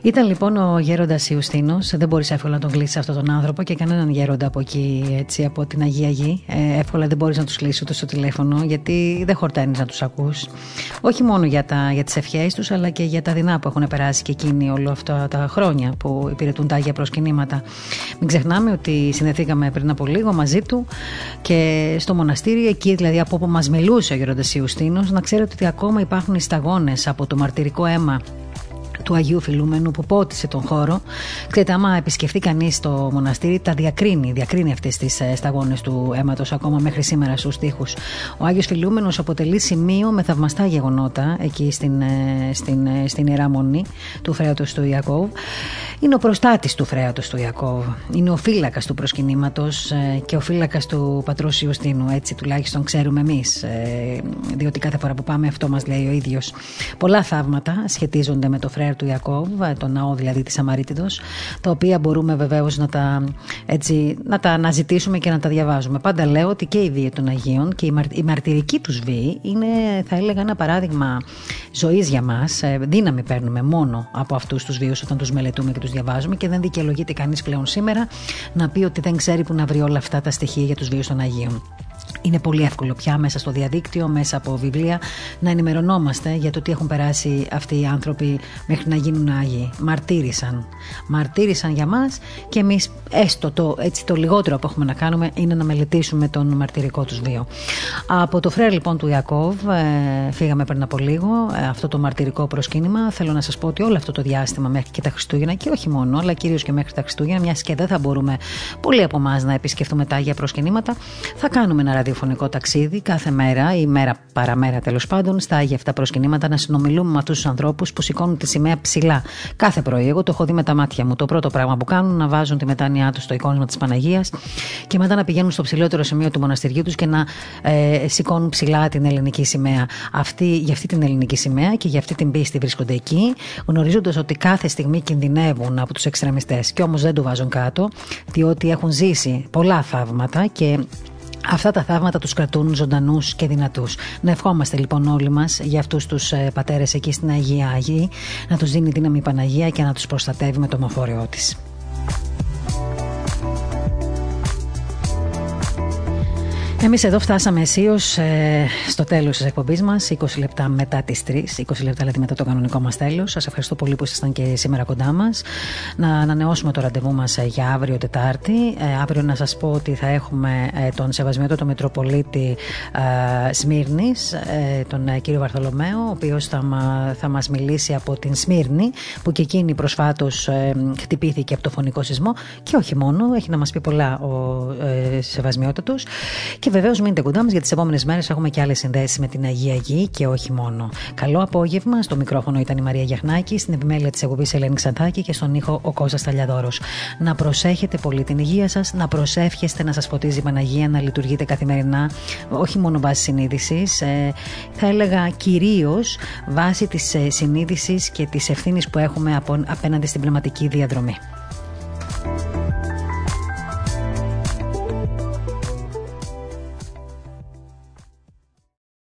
Ήταν λοιπόν ο γέροντας Ιουστίνος. Δεν μπορείς εύκολα να τον κλείσεις αυτόν τον άνθρωπο και κανέναν γέροντα από εκεί, έτσι, από την Αγία Γη. Ε, εύκολα δεν μπορείς να τους κλείσεις ούτε στο τηλέφωνο, γιατί δεν χορταίνεις να τους ακούς. Όχι μόνο για, τα, για τις ευχές τους, αλλά και για τα δεινά που έχουν περάσει και εκείνοι όλα αυτά τα χρόνια που υπηρετούν τα Άγια προσκυνήματα. Μην ξεχνάμε ότι συνδεθήκαμε πριν από λίγο μαζί του και στο μοναστήρι εκεί δηλαδή από όπου μας μιλούσε ο Γερόντα Ιουστίνο, να ξέρετε ότι ακόμα υπάρχουν οι σταγόνες από το μαρτυρικό αίμα του Αγίου Φιλούμενου που πότισε τον χώρο. Ξέρετε, άμα επισκεφτεί κανείς το μοναστήρι, τα διακρίνει, διακρίνει αυτές τις ε, σταγόνες του αίματος ακόμα μέχρι σήμερα στους τοίχου. Ο Άγιος Φιλούμενος αποτελεί σημείο με θαυμαστά γεγονότα εκεί στην, ε, στην, ε, στην ιερά μονή του φρέατος του Ιακώβ. Είναι ο προστάτης του φρέατος του Ιακώβ. Είναι ο φύλακας του προσκυνήματος και ο φύλακας του πατρός Ιωστίνου. Έτσι τουλάχιστον ξέρουμε εμείς. Διότι κάθε φορά που πάμε αυτό μας λέει ο ίδιος. Πολλά θαύματα σχετίζονται με το φρέατο του Ιακώβ, το ναό δηλαδή της Αμαρίτιδος, τα οποία μπορούμε βεβαίως να τα, έτσι, να τα αναζητήσουμε και να τα διαβάζουμε. Πάντα λέω ότι και η βία των Αγίων και η, μαρ, η μαρτυρική τους βία είναι θα έλεγα ένα παράδειγμα ζωής για μας. Ε, δύναμη παίρνουμε μόνο από αυτούς τους βίους όταν τους μελετούμε και τους διαβάζουμε και δεν δικαιολογείται κανείς πλέον σήμερα να πει ότι δεν ξέρει που να βρει όλα αυτά τα στοιχεία για τους βίους των Αγίων. Είναι πολύ εύκολο πια μέσα στο διαδίκτυο, μέσα από βιβλία, να ενημερωνόμαστε για το τι έχουν περάσει αυτοί οι άνθρωποι μέχρι να γίνουν Άγιοι. Μαρτύρησαν. Μαρτύρησαν για μας και εμείς έστω το, έτσι, το λιγότερο που έχουμε να κάνουμε είναι να μελετήσουμε τον μαρτυρικό τους βίο. Από το φρέρ λοιπόν του Ιακώβ ε, φύγαμε πριν από λίγο ε, αυτό το μαρτυρικό προσκύνημα. Θέλω να σας πω ότι όλο αυτό το διάστημα μέχρι και τα Χριστούγεννα και όχι μόνο, αλλά κυρίως και μέχρι τα Χριστούγεννα, μιας και δεν θα μπορούμε πολλοί από εμάς να επισκεφτούμε τα Άγια προσκυνήματα, θα κάνουμε ένα ραδιοφωνικό ταξίδι κάθε μέρα ή μέρα παραμέρα τέλος πάντων στα Άγια αυτά προσκυνήματα να συνομιλούμε με αυτούς τους ανθρώπους που σηκώνουν τη σημαία ψηλά κάθε πρωί. Εγώ το έχω δει με τα μάτια μου. Το πρώτο πράγμα που κάνουν να βάζουν τη μετάνοιά τους στο εικόνισμα της Παναγίας και μετά να πηγαίνουν στο ψηλότερο σημείο του μοναστηριού τους και να ε, σηκώνουν ψηλά την ελληνική σημαία. Αυτή, για αυτή την ελληνική σημαία και για αυτή την πίστη βρίσκονται εκεί, γνωρίζοντας ότι κάθε στιγμή κινδυνεύουν από τους εξτρεμιστές. Και όμως δεν το βάζουν κάτω, διότι έχουν ζήσει πολλά θαύματα και Αυτά τα θαύματα τους κρατούν ζωντανούς και δυνατούς. Να ευχόμαστε λοιπόν όλοι μας για αυτούς τους ε, πατέρες εκεί στην Αγία Αγία, να τους δίνει δύναμη η Παναγία και να τους προστατεύει με το μοφόριό της. Εμείς εδώ φτάσαμε αισίως ε, στο τέλος της εκπομπής μας, 20 λεπτά μετά τις 3, 20 λεπτά δηλαδή μετά το κανονικό μας τέλος. Σας ευχαριστώ πολύ που ήσασταν και σήμερα κοντά μας. Να ανανεώσουμε το ραντεβού μας ε, για αύριο Τετάρτη. Ε, αύριο να σας πω ότι θα έχουμε ε, τον Σεβασμιότο Μητροπολίτη ε, Σμύρνης, ε, τον ε, κύριο Βαρθολομαίο, ο οποίος θα, θα μας μιλήσει από την Σμύρνη, που και εκείνη προσφάτως ε, χτυπήθηκε από το φωνικό σεισμό και όχι μόνο, έχει να μας πει πολλά ο ε, Σεβασμιότατος Και βεβαίως μείνετε κοντά μας για τις επόμενες μέρες έχουμε και άλλες συνδέσεις με την Αγία Γη και όχι μόνο. Καλό απόγευμα. Στο μικρόφωνο ήταν η Μαρία Γιαχνάκη, στην επιμέλεια της εκπομπής Ελένη Ξαντάκη και στον ήχο ο Κώστας Ταλιαδόρος. Να προσέχετε πολύ την υγεία σας, να προσεύχεστε να σας φωτίζει η Παναγία, να λειτουργείτε καθημερινά, όχι μόνο βάσει συνείδησης. Ε, θα έλεγα κυρίως βάσει της ε, συνείδησης και της ευθύνης που έχουμε απέναντι στην πνευματική διαδρομή.